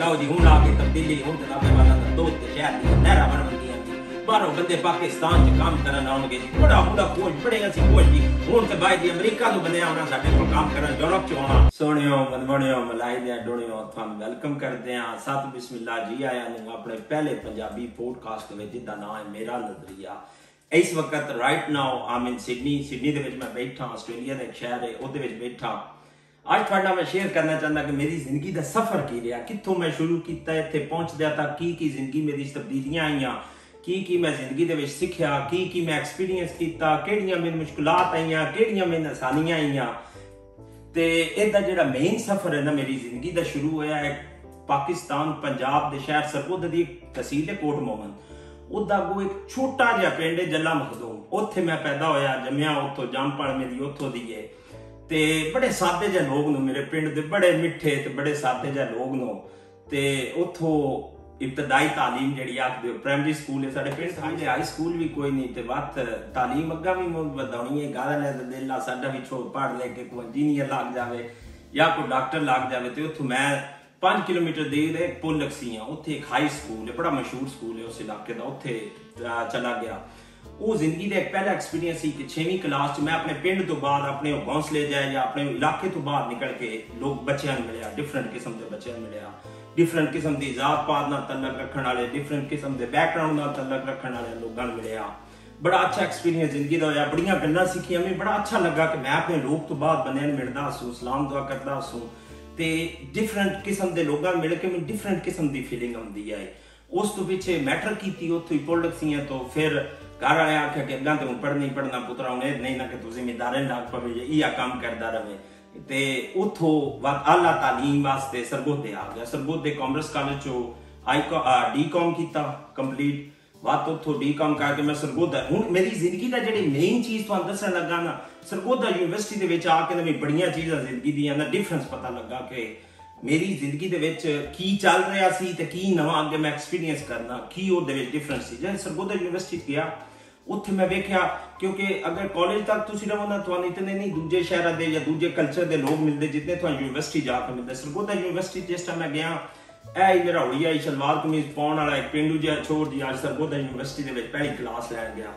ਲਓ ਜੀ, ਹੁਣ ਆ ਕੇ ਤਬਦੀਲੀ ਹੁਣ ਜਨਾਬੇ ਵਾਲਾ ਦਾ ਦੋ ਤੇ ਸ਼ਹਿਰ ਦੀ ਨਹਿਰਾ ਬਣ ਗਈਆਂ ਜੀ। ਬਾਹਰੋਂ ਬੰਦੇ ਪਾਕਿਸਤਾਨ ਚ ਕੰਮ ਕਰਨ ਆਉਣਗੇ ਜੀ। ਬੜਾ ਬੜਾ ਕੋਚ ਬੜੇ ਅਸੀਂ ਕੋਚ ਜੀ। ਹੁਣ ਤੇ ਬਾਈ ਜੀ ਅਮਰੀਕਾ ਤੋਂ ਬੰਦੇ ਆਉਣਾ ਸਾਡੇ ਕੋਲ ਕੰਮ ਕਰਨ ਯੂਰਪ ਚ ਆਉਣਾ। ਸੋਹਣਿਓ ਮਨਵਣਿਓ ਮਲਾਈ ਦੇ ਡੋਣਿਓ, ਤੁਹਾਨੂੰ ਵੈਲਕਮ ਕਰਦੇ ਆ ਸਤ ਬਿਸਮਿਲ੍ਲਾ ਜੀ, ਆਇਆਂ ਨੂੰ ਆਪਣੇ ਪਹਿਲੇ ਪੰਜਾਬੀ ਪੋਡਕਾਸਟ ਵਿੱਚ ਜਿਹਦਾ ਨਾਮ ਹੈ ਮੇਰਾ ਨਜ਼ਰੀਆ। ਇਸ ਵਕਤ right now I'm in Sydney Sydney ਦੇ ਵਿੱਚ ਮੈਂ ਬੈਠਾ, ਆਸਟ੍ਰੇਲੀਆ ਦਾ ਇੱਕ ਸ਼ਹਿਰ ਹੈ, ਉਹਦੇ ਵਿੱਚ ਬੈਠਾ। ਅੱਜ ਤੁਹਾਡੇ ਨਾਲ ਮੈਂ ਸ਼ੇਅਰ ਕਰਨਾ ਚਾਹੁੰਦਾ ਕਿ ਮੇਰੀ ਜ਼ਿੰਦਗੀ ਦਾ ਸਫ਼ਰ ਕੀ ਰਿਹਾ? ਕਿੱਥੋਂ ਮੈਂ ਸ਼ੁਰੂ ਕੀਤਾ, ਇੱਥੇ ਪਹੁੰਚਦਿਆ ਤੱਕ ਕੀ ਕੀ ਜ਼ਿੰਦਗੀ ਮੇਰੀ ਤਬਦੀਲੀਆਂ ਆਈਆਂ? ਕੀ ਕੀ ਮੈਂ ਜ਼ਿੰਦਗੀ ਦੇ ਵਿੱਚ ਸਿੱਖਿਆ? ਕੀ ਕੀ ਮੈਂ ਐਕਸਪੀਰੀਅੰਸ ਕੀਤਾ? ਕਿਹੜੀਆਂ ਮੈਨੂੰ ਮੁਸ਼ਕਲਾਂ ਆਈਆਂ? ਕਿਹੜੀਆਂ ਮੈਨੂੰ ਆਸਾਨੀਆਂ ਆਈਆਂ? ਤੇ ਇਹਦਾ ਜਿਹੜਾ ਮੇਨ ਸਫ਼ਰ ਹੈ ਨਾ ਮੇਰੀ ਜ਼ਿੰਦਗੀ ਦਾ ਸ਼ੁਰੂ ਹੋਇਆ ਹੈ ਪਾਕਿਸਤਾਨ, ਪੰਜਾਬ ਦੇ ਸ਼ਹਿਰ ਸਰਪੁੱਦ ਦੀ ਤਹਿਸੀਲ ਹੈ ਕੋਟ ਮੋਹਨ। ਉਹਦਾ ਕੋ ਇੱਕ ਛੋਟਾ ਜਿਹਾ ਪਿੰਡ ਹੈ ਜੱਲਾ ਮਖਦੂਮ। ਉੱਥੇ ਮੈਂ ਪੈਦਾ ਹੋਇਆ, ਜੰਮਿਆ, ਉੱਥੋਂ ਜੰਮਪਲ ਮੇਰੀ ਉੱਥੋਂ ਦੀ ਹੈ। ਤੇ ਬੜੇ ਸਾਦੇ ਜਿਹੇ ਲੋਕ ਨੂੰ ਮੇਰੇ ਪਿੰਡ ਦੇ, ਬੜੇ ਮਿੱਠੇ ਤੇ ਬੜੇ ਸਾਦੇ ਜਿਹੇ ਲੋਕ ਨੂੰ ਤੇ ਉੱਥੋਂ ਇਬਤਦਾਈ ਤਾਲੀਮ ਜਿਹੜੀ ਆਖਦੇ ਪ੍ਰਾਇਮਰੀ ਸਕੂਲ ਹੈ ਸਾਡੇ ਪਿੰਡ, ਸਾਡੇ ਹਾਈ ਸਕੂਲ ਵੀ ਕੋਈ ਨਹੀਂ ਤੇ ਬਾਤ ਤਾਲੀਮ ਅੱਗਾ ਵੀ ਮੁੱਲ ਵਧਾਉਣੀ ਹੈ ਗਾਦਾ ਲੈ ਦੇ ਲਾ ਸਾਡਾ ਵੀ ਛੋੜ ਪੜ ਲੈ ਕੇ ਕੋਈ ਇੰਜੀਨੀਅਰ ਲੱਗ ਜਾਵੇ ਜਾਂ ਕੋਈ ਡਾਕਟਰ ਲੱਗ ਜਾਵੇ ਤੇ ਉੱਥੋਂ ਮੈਂ 5 ਕਿਲੋਮੀਟਰ ਦੇ ਦੇ ਪੁੱਲ ਲਕਸੀਆਂ ਉੱਥੇ ਇੱਕ ਹਾਈ ਸਕੂਲ ਹੈ, ਬੜਾ ਮਸ਼ਹੂਰ ਸਕੂਲ ਹੈ ਉਸ ਇਲਾਕੇ ਦਾ, ਉੱਥੇ ਚਲਾ ਗਿਆ। ਉਹ ਜ਼ਿੰਦਗੀ ਦਾ ਇੱਕ ਪਹਿਲਾ ਐਕਸਪੀਰੀਅੰਸ ਸੀ ਕਿ 6ਵੀਂ ਕਲਾਸ 'ਚ ਮੈਂ ਆਪਣੇ ਪਿੰਡ ਤੋਂ ਬਾਅਦ ਆਪਣੇ ਹੌਸਲੇ ਜਾਏ ਜਾਂ ਆਪਣੇ ਇਲਾਕੇ ਤੋਂ ਬਾਹਰ ਨਿਕਲ ਕੇ ਲੋਕ ਬੱਚਿਆਂ ਨੂੰ ਮਿਲਿਆ ਡਿਫਰੈਂਟ ਕਿਸਮ ਦੇ ਬੱਚਿਆਂ ਨੂੰ ਮਿਲਿਆ। ਡਿਫਰੈਂਟ ਕਿਸਮ ਦੀ ਜ਼ਾਤ ਪਾਤ ਨਾਲ ਤਲਕ ਰੱਖਣ ਵਾਲੇ ਡਿਫਰੈਂਟ ਕਿਸਮ ਦੇ ਬੈਕਗ੍ਰਾਉਂਡ ਨਾਲ ਤਲਕ ਰੱਖਣ ਵਾਲੇ ਲੋਕਾਂ ਨੂੰ ਮਿਲਿਆ। ਬੜਾ ਅੱਛਾ ਐਕਸਪੀਰੀਅੰਸ ਜ਼ਿੰਦਗੀ ਦਾ ਹੋਇਆ, ਬੜੀਆਂ ਗੱਲਾਂ ਸਿੱਖੀਆਂ ਮੈਨੂੰ ਬੜਾ ਅੱਛਾ ਲੱਗਾ ਕਿ ਮੈਂ ਆਪਣੇ ਲੋਕ ਤੋਂ ਬਾਅਦ ਬੰਦਿਆਂ ਨੂੰ ਮਿਲਦਾ ਹਸੂ, ਸਲਾਮ ਦੁਆ ਕਰਦਾ ਹਸੂ। ਤੇ ਡਿਫਰੈਂਟ ਕਿਸਮ ਦੇ ਲੋਕਾਂ ਨੂੰ ਮਿਲ ਕੇ ਮੈਨੂੰ ਡਿਫਰੈਂਟ ਕਿਸਮ ਦੀ ਫੀਲਿੰਗ ਆਉਂਦੀ ਹੈ ਉਸ ਤੋਂ ਪਿੱਛੇ ਮੈਟਰ ਕੀਤੀ ਉੱਥੋਂ ਹੀ ਪੋਲਿਟਿਕਸੀਆਂ ਤੋਂ, ਫਿਰ ਘਰ ਵਾਲੇ ਆਖਿਆ ਕਿ ਅੱਗਾ ਤੇ ਪੜ੍ਹਨੀ ਪੜਨਾ ਪੁੱਤਰਾ ਉਹਨੇ ਨਹੀਂ ਨਾ ਕਿ ਤੂੰ ਜ਼ਿੰਮੇਦਾਰਾਂ ਲੱਗ ਪਵੇ ਇਹ ਆ ਕੰਮ ਕਰਦਾ ਰਵੇ। ਤੇ ਉਥੋਂ ਵਕ ਆਲਾ ਤਾਲੀਮ ਵਾਸਤੇ ਸਰਗੋਦੇ ਆ ਗਿਆ। ਸਰਗੋਦੇ ਕਾਮਰਸ ਕਾਲਜ ਚੋਂ ਆਈ ਡੀ ਕਾਮ ਕੀਤਾ ਕੰਪਲੀਟ ਬਾਤ ਉਥੋਂ ਡੀ ਕਾਮ ਕਰਕੇ ਮੈਂ ਸਰਗੋਦਾ ਹੁਣ ਮੇਰੀ ਜ਼ਿੰਦਗੀ ਦਾ ਜਿਹੜੀ ਮੇਨ ਚੀਜ਼ ਤੁਹਾਨੂੰ ਦੱਸਣ ਲੱਗਾ ਨਾ ਸਰਗੋਦਾ ਯੂਨੀਵਰਸਿਟੀ ਦੇ ਵਿੱਚ ਆ ਕੇ ਮੈਨੂੰ ਬੜੀਆਂ ਚੀਜ਼ਾਂ ਜ਼ਿੰਦਗੀ ਦੀਆਂ ਦਾ ਡਿਫਰੈਂਸ ਪਤਾ ਲੱਗਾ ਕਿ ਮੇਰੀ ਜ਼ਿੰਦਗੀ ਦੇ ਵਿੱਚ ਕੀ ਚੱਲ ਰਿਹਾ ਸੀ ਤੇ ਕੀ ਨਵਾਂ ਅੱਗੇ ਮੈਂ ਐਕਸਪੀਰੀਅੰਸ ਕਰਨਾ, ਕੀ ਉਹਦੇ ਵਿੱਚ ਡਿਫਰੈਂਸ ਸੀ। ਜਦ ਸਰਗੋਦਾ ਯੂਨੀਵਰਸਿਟੀ ਗਿਆ, ਉੱਥੇ ਮੈਂ ਵੇਖਿਆ, ਕਿਉਂਕਿ ਅਗਰ ਕਾਲਜ ਤੱਕ ਤੁਸੀਂ ਰਹੋ ਨਾ, ਤੁਹਾਨੂੰ ਇਤਨੇ ਨਹੀਂ ਦੂਜੇ ਸ਼ਹਿਰਾਂ ਦੇ ਜਾਂ ਦੂਜੇ ਕਲਚਰ ਦੇ ਲੋਕ ਮਿਲਦੇ ਜਿੰਨੇ ਤੁਹਾਨੂੰ ਯੂਨੀਵਰਸਿਟੀ ਜਾ ਕੇ ਮਿਲਦੇ। ਸਰਗੋਦਾ ਯੂਨੀਵਰਸਿਟੀ ਜਿਸ ਟਾਈਮ ਮੈਂ ਗਿਆ, ਇਹ ਹੀ ਮੇਰਾ ਹੋਲੀ ਆਈ ਸ਼ਲਵਾਰ ਕਮੀਜ਼ ਪਾਉਣ ਵਾਲਾ ਇੱਕ ਪਿੰਡੂ ਜਿਹਾ ਛੋੜ ਦੀ ਅੱਜ ਸਰਗੋਦਾ ਯੂਨੀਵਰਸਿਟੀ ਦੇ ਵਿੱਚ ਪਹਿਲੀ ਕਲਾਸ ਲੈਣ ਗਿਆ।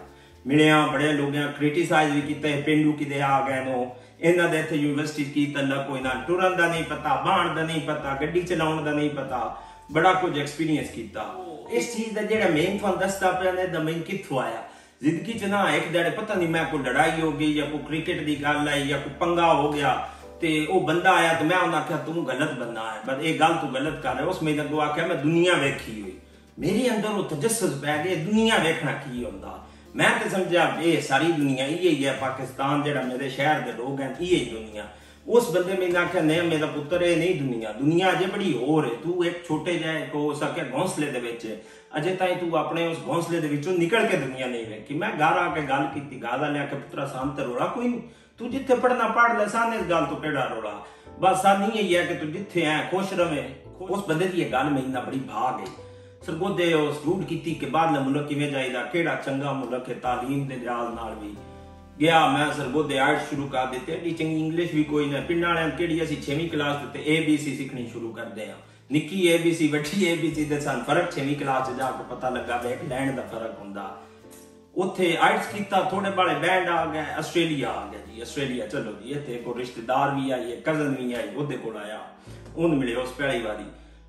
ਮਿਲਿਆ ਬੜੇ ਲੋਕਾਂ ਕ੍ਰਿਟਿਸਾਈਜ਼ ਵੀ ਕੀਤਾ ਪਿੰਡੂ ਕਿਤੇ ਆ ਗਏ ਨੋ ਇਹਨਾਂ ਦੇ ਇੱਥੇ ਯੂਨੀਵਰਸਿਟੀ ਕੀ ਤਲਕ ਕੋਈ ਨਾ ਟੁਰਨ ਦਾ ਨਹੀਂ ਪਤਾ, ਬਾਣ ਦਾ ਨਹੀਂ ਪਤਾ, ਗੱਡੀ ਚਲਾਉਣ ਦਾ ਨਹੀਂ ਪਤਾ, ਬੜਾ ਕੁਝ ਐਕਸਪੀਰੀਅੰਸ ਕੀਤਾ। ਇਸ ਚੀਜ਼ ਦਾ ਜਿਹੜਾ ਮੇਨ ਤੁਹਾਨੂੰ ਦੱਸਦਾ ਪਿਆ ਨੇ ਦਾ ਮੇਨ ਕਿੱਥੋਂ ਆਇਆ? ਜ਼ਿੰਦਗੀ 'ਚ ਨਾ ਇੱਕ ਦਿਹਾੜੇ ਪਤਾ ਨਹੀਂ ਮੈਂ ਕੋਈ ਲੜਾਈ ਹੋ ਗਈ ਜਾਂ ਕੋਈ ਕ੍ਰਿਕਟ ਦੀ ਗੱਲ ਆਈ ਜਾਂ ਕੋਈ ਪੰਗਾ ਹੋ ਗਿਆ ਤੇ ਉਹ ਬੰਦਾ ਆਇਆ ਤੇ ਮੈਂ ਉਹਨਾਂ ਆਖਿਆ, ਤੂੰ ਗਲਤ ਬੰਦਾ ਹੈ ਬਸ ਇਹ ਗੱਲ ਤੂੰ ਗਲਤ ਕਰ ਰਿਹਾ ਉਸ ਮੈਂ ਅੱਗੋਂ ਆਖਿਆ, ਮੈਂ ਦੁਨੀਆ ਵੇਖੀ ਹੋਈ। ਮੇਰੇ ਅੰਦਰ ਉਹ ਤਜੱਸਸ ਪੈ ਗਿਆ ਦੁਨੀਆ ਵੇਖਣਾ ਕੀ ਹੁੰਦਾ? ਮੈਂ ਤੇ ਸਮਝਿਆ ਇਹ ਸਾਰੀ ਦੁਨੀਆ ਇਹ ਹੀ ਹੈ, ਪਾਕਿਸਤਾਨ ਜਿਹੜਾ ਮੇਰੇ ਸ਼ਹਿਰ ਦੇ ਲੋਕ ਹਨ, ਇਹ ਹੀ ਦੁਨੀਆ। ਉਸ ਬੰਦੇ ਮੈਨੂੰ ਆਖਿਆ, ਨਹੀਂ, ਮੇਰਾ ਪੁੱਤਰ ਇਹ ਨਹੀਂ ਦੁਨੀਆ। ਦੁਨੀਆ ਅਜੇ ਬੜੀ ਹੋਰ ਹੈ। ਤੂੰ ਇੱਕ ਛੋਟੇ ਜਿਹਾ ਕੋ ਸਕੇ ਘੌਂਸਲੇ ਦੇ ਵਿੱਚ। ਅਜੇ ਤਾਈਂ ਤੂੰ ਆਪਣੇ ਉਸ ਘੌਂਸਲੇ ਦੇ ਵਿੱਚੋਂ ਨਿਕਲ ਕੇ ਦੁਨੀਆ ਨਹੀਂ ਵੇਖੀ। ਮੈਂ ਘਰ ਆ ਕੇ ਗੱਲ ਕੀਤੀ ਗਾਦਾ ਲਿਆ ਕੇ ਪੁੱਤਰਾ ਸਾਹਮ ਤੇ ਰੋਲਾ ਕੋਈ ਨਹੀਂ। ਤੂੰ ਜਿੱਥੇ ਪੜਨਾ ਪੜ ਲੈ ਸਾਨੇ ਇਸ ਗੱਲ ਤੋਂ ਕਿਹੜਾ ਰੋਲਾ? ਬਸ ਸਾਨੀ ਇਹ ਹੈ ਕਿ ਤੂੰ ਜਿੱਥੇ ਐ ਖੁਸ਼ ਰਵੇਂ, ਉਸ ਬੰਦੇ ਦੀ ਇਹ ਗੱਲ ਮੈਨੂੰ ਨਾ ਬੜੀ ਭਾਗ ਗਈ ਸਰਗੋਦੇ ਉਸ ਰੂਟ ਕੀਤੀ ਕਿ ਬਾਹਰਲੇ ਮੁਲਕ ਕਿਵੇਂ ਜਾਈਦਾ, ਕਿਹੜਾ ਚੰਗਾ ਮੁਲਕ ਹੈ, ਤਾਲੀਮ ਦੇ ਲਿਹਾਜ਼ ਨਾਲ ਵੀ। ਗਿਆ ਮੈਂ ਸਰਗੋਦੇ ਆਰਟ ਸ਼ੁਰੂ ਕਰ ਦਿੱਤੇ। ਟੀਚਿੰਗ ਇੰਗਲਿਸ਼ ਵੀ ਕੋਈ ਨਾ। ਪਿੰਡਾਂ ਵਾਲਿਆਂ ਕਿਹੜੀ ਅਸੀਂ 6ਵੀਂ ਕਲਾਸ ਤੇ ABC ਸਿੱਖਣੀ ਸ਼ੁਰੂ ਕਰਦੇ ਆ ਨਿੱਕੀ ABC ਵੱਡੀ ABC ਦੇ ਸਾਨੂੰ ਫ਼ਰਕ 6ਵੀਂ ਕਲਾਸ 'ਚ ਜਾ ਕੇ ਪਤਾ ਲੱਗਾ ਵੇ ਇੱਕ ਲੈਣ ਦਾ ਫ਼ਰਕ ਹੁੰਦਾ। ਉੱਥੇ ਆਰਟਸ ਕੀਤਾ ਥੋੜੇ ਬਾਲੇ ਬੈਂਡ ਆ ਗਏ, ਆਸਟ੍ਰੇਲੀਆ ਆ ਗਿਆ ਜੀ। ਆਸਟ੍ਰੇਲੀਆ, ਚਲੋ ਜੀ, ਇੱਥੇ ਕੋ ਰਿਸ਼ਤੇਦਾਰ ਵੀ ਆਈ ਹੈ ਕਜ਼ਨ ਵੀ ਆਈ, ਉਹਦੇ ਕੋਲ ਆਇਆ। ਉਹਨੂੰ ਮਿਲੇ ਉਸ ਪਹਿਲੀ ਵਾਰੀ।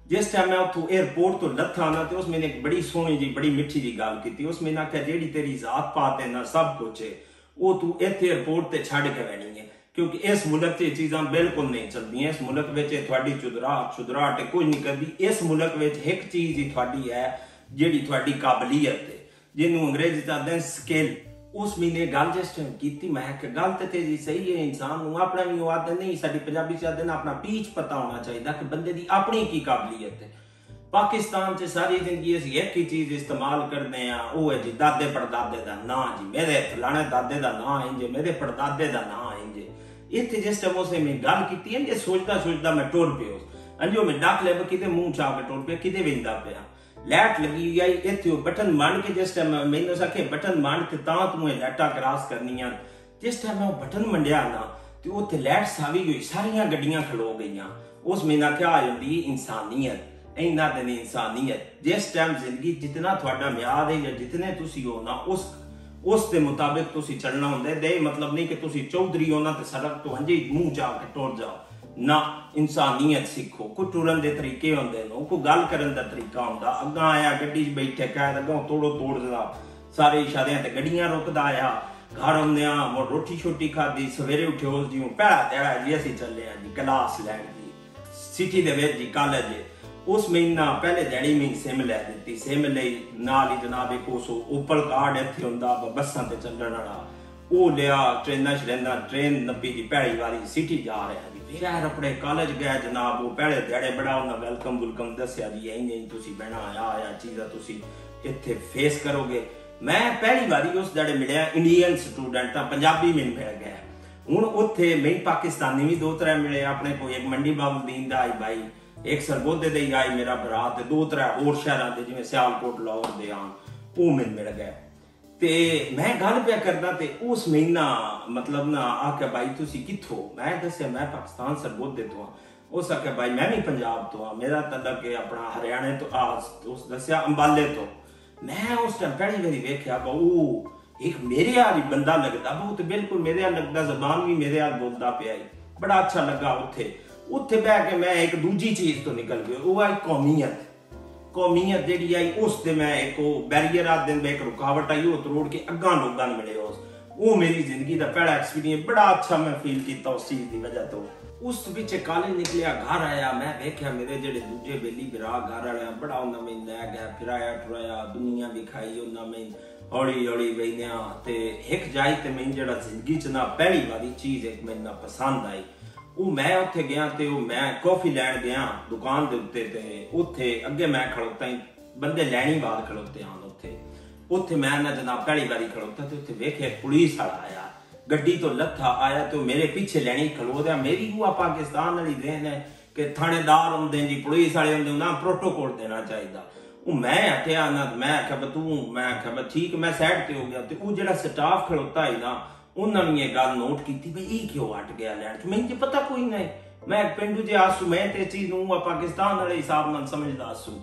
ਜਿਸ ਟਾਈਮ ਮੈਂ ਉੱਥੋਂ 에어ਪੋਰਟ ਤੋਂ ਲੱਥਾ ਨਾ ਤੇ ਉਸ ਮੈਨੇ ਇੱਕ ਬੜੀ ਸੋਹਣੀ ਜੀ ਬੜੀ ਮਿੱਠੀ ਜੀ ਗੱਲ ਕੀਤੀ ਉਸ ਮੈਨੇ ਆਖਿਆ ਜਿਹੜੀ ਤੇਰੀ ਜ਼ਾਤ ਪਾਤ ਹੈ ਨਾ ਸਭ ਕੁਝ ਹੈ ਉਹ ਤੂੰ ਇੱਥੇ 에어ਪੋਰਟ ਤੇ ਛੱਡ ਕੇ ਬੈਣੀ ਹੈ ਕਿਉਂਕਿ ਇਸ ਮੁਲਕ 'ਚ ਇਹ ਚੀਜ਼ਾਂ ਬਿਲਕੁਲ ਨਹੀਂ ਚੱਲਦੀਆਂ ਇਸ ਮੁਲਕ ਵਿੱਚ ਤੁਹਾਡੀ ਚੁਦਰਾਟ ਚੁਦਰਾਟ ਕੋਈ ਨਹੀਂ ਕਰਦੀ ਇਸ ਮੁਲਕ ਵਿੱਚ ਇੱਕ ਚੀਜ਼ ਹੀ ਤੁਹਾਡੀ ਹੈ ਜਿਹੜੀ ਤੁਹਾਡੀ ਕਾਬਲੀਅਤ ਹੈ ਜਿਹਨੂੰ ਅੰਗਰੇਜ਼ੀ ਕਹਿੰਦੇ ਸਕਿੱਲ ਉਸ ਮਹੀਨੇ ਗੱਲ ਜਿਸ ਟਾਈਮ ਕੀਤੀ, ਮੈਂ ਕਿ ਗੱਲ ਤੇ ਤੇਜੀ ਸਹੀ ਹੈ, ਇਨਸਾਨ ਨੂੰ ਆਪਣਾ ਵੀ ਉਹ ਆਦਤ ਨਹੀਂ, ਸਾਡੀ ਪੰਜਾਬੀ ਚ ਆਦਤ ਨਾ ਆਪਣਾ ਪੀਚ ਪਤਾ ਹੋਣਾ ਚਾਹੀਦਾ ਕਿ ਬੰਦੇ ਦੀ ਆਪਣੀ ਕੀ ਕਾਬਲੀਅਤ ਹੈ। ਪਾਕਿਸਤਾਨ 'ਚ ਸਾਰੀ ਜ਼ਿੰਦਗੀ ਅਸੀਂ ਇੱਕ ਹੀ ਚੀਜ਼ ਇਸਤੇਮਾਲ ਕਰਦੇ ਆ ਉਹ ਹੈ ਜੀ ਦਾਦੇ ਪੜਦਾਦੇ ਦਾ ਨਾਂ ਜੀ, ਮੇਰੇ ਫਲਾਣੇ ਦਾਦੇ ਦਾ ਨਾਂ ਹੈ ਜੀ ਮੇਰੇ ਪੜਦਾਦੇ ਦਾ ਨਾਂ ਹੈ। ਜੀ ਇੱਥੇ ਜਿਸ ਟਾਈਮ ਉਸੇ ਮੈਂ ਗੱਲ ਕੀਤੀ ਹੈ ਜੇ ਸੋਚਦਾ ਸੋਚਦਾ ਮੈਂ ਟੁਰ ਪਿਓ ਅੰਜੋ, ਮੈਂ ਡੱਕ ਲੈ ਕਿਤੇ ਮੂੰਹ ਚਾ ਕੇ ਟੁਰ ਪਿਆ, ਕਿਤੇ ਵਿੰਦਾ ਪਿਆ। ਲੈਟ ਲੱਗੀ ਹੋਈ ਆਈ ਇੱਥੇ ਉਹ ਬਟਨ ਮੰਨ ਕੇ ਜਿਸ ਟਾਈਮ ਮੈਨੂੰ ਸਕੇ ਬਟਨ ਮੰਨ ਕੇ ਤਾਂ ਤੂੰ ਇਹ ਲੈਟਾ ਕ੍ਰਾਸ ਕਰਨੀਆਂ ਜਿਸ ਟਾਈਮ ਮੈਂ ਉਹ ਬਟਨ ਮੰਡਿਆ ਨਾ, ਤੇ ਉੱਥੇ ਲੈਟ ਸਾਵੀ ਹੋਈ, ਸਾਰੀਆਂ ਗੱਡੀਆਂ ਖਲੋ ਗਈਆਂ। ਉਸ ਮੈਂ ਨਾ ਕਿਹਾ ਆ ਜਾਂਦੀ ਇਨਸਾਨੀਅਤ, ਇੰਨਾ ਤੇ ਨਹੀਂ ਇਨਸਾਨੀਅਤ। ਜਿਸ ਟਾਈਮ ਜ਼ਿੰਦਗੀ ਜਿੰਨਾ ਤੁਹਾਡਾ ਮਿਆਦ ਹੈ ਜਾਂ ਜਿਤਨੇ ਤੁਸੀਂ ਹੋ ਨਾ, ਉਸ ਉਸ ਦੇ ਮੁਤਾਬਿਕ ਤੁਸੀਂ ਚੱਲਣਾ ਹੁੰਦਾ ਹੈ। ਦੇ ਮਤਲਬ ਨਹੀਂ ਕਿ ਤੁਸੀਂ ਚੌਧਰੀ ਹੋ ਨਾ, ਤੇ ਸੜਕ ਤੋਂ ਹੰਝੇ ਮੂੰਹ ਜਾ ਕੇ ਟੁਰ ਜਾਓ। ਨਾ ਇਨਸਾਨੀਅਤ ਸਿੱਖੋ। ਕੋ ਟੁਰਨ ਦੇ ਤਰੀਕੇ ਹੁੰਦੇ ਨੇ ਕੋ ਗੱਲ ਕਰਨ ਦਾ ਤਰੀਕਾ ਹੁੰਦਾ। ਅੱਗਾ ਆਇਆ, ਗੱਡੀ 'ਚ ਬੈਠੇ ਕਹਿ ਅੱਗਾ ਤੋੜੋ, ਤੋੜ ਦੇਣਾ ਸਾਰੇ ਇਸ਼ਾਰਿਆਂ ਤੇ ਗੱਡੀਆਂ ਰੁਕਦਾ ਆ ਘਰ ਹੁੰਦਿਆਂ ਮੋ ਰੋਟੀ ਛੋਟੀ ਖਾਦੀ ਸਵੇਰੇ ਉੱਠੇ ਉਸ ਦੀ ਪਹਿਲਾ ਤੇੜਾ ਜੀ, ਅਸੀਂ ਚੱਲੇ ਆ ਜੀ, ਕਲਾਸ ਲੈਣ ਦੀ ਸਿਟੀ ਦੇ ਵਿੱਚ ਜੀ, ਕਾਲਜ ਉਸ ਮਹੀਨਾ ਪਹਿਲੇ ਦਿਹਾੜੀ ਮੈਂ ਸਿਮ ਲੈ ਦਿੱਤੀ। ਸਿਮ ਲਈ ਨਾਲ ਹੀ ਜਨਾਬ ਇੱਕ ਉਸ ਓਪਲ ਕਾਰਡ ਇੱਥੇ ਹੁੰਦਾ ਬੱਸਾਂ ਤੇ ਚੱਲਣ ਵਾਲਾ। ਉਹ ਲਿਆ ਟ੍ਰੇਨਾਂ 'ਚ ਰਹਿੰਦਾ ਟ੍ਰੇਨ ਨੱਪੀ ਦੀ ਪਹਿਲੀ ਵਾਰੀ ਸਿਟੀ ਜਾ ਰਿਹਾ ਜੀ ਫਿਰ ਆਪਣੇ ਕਾਲਜ ਗਿਆ ਜਨਾਬ, ਉਹ ਪਹਿਲੇ ਦਿਹਾੜੇ ਬੜਾ ਉਹਨਾਂ ਵੈਲਕਮ ਵੈਲਕਮ ਦੱਸਿਆ ਜੀ ਐਂ ਨਹੀਂ ਤੁਸੀਂ ਬਹਿਣਾ ਆਇਆ ਆਇਆ ਚੀਜ਼ਾਂ ਤੁਸੀਂ ਇੱਥੇ ਫੇਸ ਕਰੋਗੇ। ਮੈਂ ਪਹਿਲੀ ਵਾਰੀ ਉਸ ਦਿਹਾੜੇ ਮਿਲਿਆ ਇੰਡੀਅਨ ਸਟੂਡੈਂਟ ਤਾਂ ਪੰਜਾਬੀ ਮੈਨੂੰ ਮਿਲ ਗਿਆ। ਹੁਣ ਉੱਥੇ ਮੈਂ ਪਾਕਿਸਤਾਨੀ ਵੀ ਦੋ ਤਰ੍ਹਾਂ ਮਿਲੇ, ਆਪਣੇ ਕੋਈ ਇੱਕ ਮੰਡੀ ਬਾਬੂਦੀਨ ਦਾ ਆਈ ਬਾਈ, ਇੱਕ ਸਰਗੋਦੇ ਦੇ ਆਈ ਮੇਰਾ ਭਰਾ ਤੇ ਦੋ ਤਰ੍ਹਾਂ ਹੋਰ ਸ਼ਹਿਰਾਂ ਦੇ ਜਿਵੇਂ ਸਿਆਲਕੋਟ, ਲਾਹੌਰ ਦੇ ਆਂ ਉਹ ਮੈਨੂੰ ਮਿਲ ਗਏ। ਤੇ ਮੈਂ ਗੱਲ ਪਿਆ ਕਰਦਾ ਤੇ ਉਸ ਮਹੀਨਾ, ਮਤਲਬ ਨਾ ਆ ਬਾਈ ਤੁਸੀਂ ਕਿੱਥੋਂ? ਮੈਂ ਦੱਸਿਆ, ਮੈਂ ਪਾਕਿਸਤਾਨ ਸਰਗੋਦੇ ਤੋਂ ਉਸ ਆਖਿਆ, ਬਾਈ ਮੈਂ ਵੀ ਪੰਜਾਬ ਤੋਂ ਆ। ਮੇਰਾ ਤਲਕ ਹੈ ਆਪਣਾ ਹਰਿਆਣੇ ਤੋਂ ਆ ਉਸ ਦੱਸਿਆ, ਅੰਬਾਲੇ ਤੋਂ। ਮੈਂ ਉਸ ਟਾਈਮ ਪਹਿਲੀ ਵਾਰੀ ਵੇਖਿਆ ਉਹ ਇੱਕ ਮੇਰੇ ਵਾਲੀ ਬੰਦਾ ਲੱਗਦਾ। ਬਹੁਤ ਬਿਲਕੁਲ ਮੇਰੇ ਵਾਲ ਲੱਗਦਾ, ਜ਼ਬਾਨ ਵੀ ਮੇਰੇ ਵਾਲ ਬੋਲਦਾ ਪਿਆ ਬੜਾ ਅੱਛਾ ਲੱਗਾ ਉੱਥੇ। ਉੱਥੇ ਬਹਿ ਕੇ ਮੈਂ ਇੱਕ ਦੂਜੀ ਚੀਜ਼ ਤੋਂ ਨਿਕਲ ਗਿਆ ਉਹ ਆ। ਕੌਮੀਅਤ ਕੌਮੀਅਤ ਜਿਹੜੀ ਆਈ, ਉਸ ਤੇ ਮੈਂ ਇੱਕ ਉਹ ਬੈਰੀਅਰ ਆ ਦਿਨ ਇੱਕ ਰੁਕਾਵਟ ਆਈ, ਉਹ ਤੋੜ ਕੇ ਅੱਗਾ ਲੋਕਾਂ ਨੂੰ ਮਿਲੇ ਉਸ। ਉਹ ਮੇਰੀ ਜ਼ਿੰਦਗੀ ਦਾ ਪਹਿਲਾ ਐਕਸਪੀਰੀਅੰਸ ਬੜਾ ਅੱਛਾ ਮੈਂ ਫੀਲ ਕੀਤਾ ਉਸ ਚੀਜ਼ ਦੀ ਵਜ੍ਹਾ ਤੋਂ। ਉਸ ਵਿੱਚ ਕਾਲਜ ਨਿਕਲਿਆ, ਘਰ ਆਇਆ, ਮੈਂ ਵੇਖਿਆ ਮੇਰੇ ਜਿਹੜੇ ਦੂਜੇ ਬੇਲੀ ਵਿਰਾ ਘਰ ਵਾਲਿਆਂ, ਬੜਾ ਉਹਨਾਂ ਮੈਂ ਲੈ ਗਿਆ, ਫਿਰਾਇਆ, ਟੁਰਾਇਆ, ਦੁਨੀਆ ਵਿਖਾਈ ਉਹਨਾਂ ਮੈਂ। ਹੌਲੀ ਹੌਲੀ ਵੇਖਿਆ ਤੇ ਇੱਕ ਜਾਈ ਤੇ ਮੈਂ ਜਿਹੜਾ ਜ਼ਿੰਦਗੀ ਚ ਨਾ ਪਹਿਲੀ ਵਾਰੀ ਚੀਜ਼ ਇੱਕ ਮੈਨੂੰ ਪਸੰਦ ਆਈ। ਉਹ ਮੈਂ ਉੱਥੇ ਗਿਆ ਤੇ ਉਹ ਮੈਂ ਕਾਫੀ ਲੈਣ ਗਿਆ ਦੁਕਾਨ ਦੇ ਉੱਤੇ ਤੇ ਉੱਥੇ ਅੱਗੇ ਮੈਂ ਖੜੋਤਾ ਹੀ, ਬੰਦੇ ਲੈਣੀ ਬਾਅਦ ਖੜੋਤੇ ਆਂ ਉੱਥੇ। ਉੱਥੇ ਮੈਂ ਨਾ ਜਨਾਬ ਪਹਿਲੀ ਵਾਰੀ ਖੜੋਤਾ ਤੇ ਉੱਥੇ ਵੇਖਿਆ ਪੁਲਿਸ ਵਾਲਾ ਆਇਆ। ਗੱਡੀ ਤੋਂ ਲੱਥਾ ਆਇਆ ਤੇ ਮੇਰੇ ਪਿੱਛੇ ਲੈਣੀ ਖਲੋਦਿਆ। ਮੇਰੀ ਉਹ ਪਾਕਿਸਤਾਨ ਵਾਲੀ ਦੇਨ ਹੈ ਕਿ ਥਾਣੇਦਾਰ ਹੁੰਦੇ ਜੀ, ਪੁਲਿਸ ਵਾਲੇ ਹੁੰਦੇ, ਉਹਨਾਂ ਪ੍ਰੋਟੋਕੋਲ ਦੇਣਾ ਚਾਹੀਦਾ। ਉਹ ਮੈਂ ਆਖਿਆ, ਨਾ, ਮੈਂ ਆਖਿਆ ਤੂੰ, ਮੈਂ ਆਖਿਆ ਠੀਕ, ਮੈਂ ਸਾਈਡ ਤੇ ਹੋ ਗਿਆ। ਤੇ ਉਹ ਜਿਹੜਾ ਸਟਾਫ ਖੜੋਤਾ ਹੈ ਨਾ ਉਹਨਾਂ ਨੇ ਇਹ ਗੱਲ ਨੋਟ ਕੀਤੀ ਵੀ ਇਹ ਕਿਉਂ ਹਟ ਗਿਆ ਲੈਣ ਚ? ਮੈਨੂੰ ਤੇ ਪਤਾ ਕੋਈ ਨਹੀਂ। ਮੈਂ ਪਿੰਡੂ ਜੇ ਆਸੂ, ਮੈਂ ਤੇ ਚੀਜ਼ ਨੂੰ ਪਾਕਿਸਤਾਨ ਵਾਲੇ ਹਿਸਾਬ ਨਾਲ ਸਮਝਦਾ ਆਸੂ।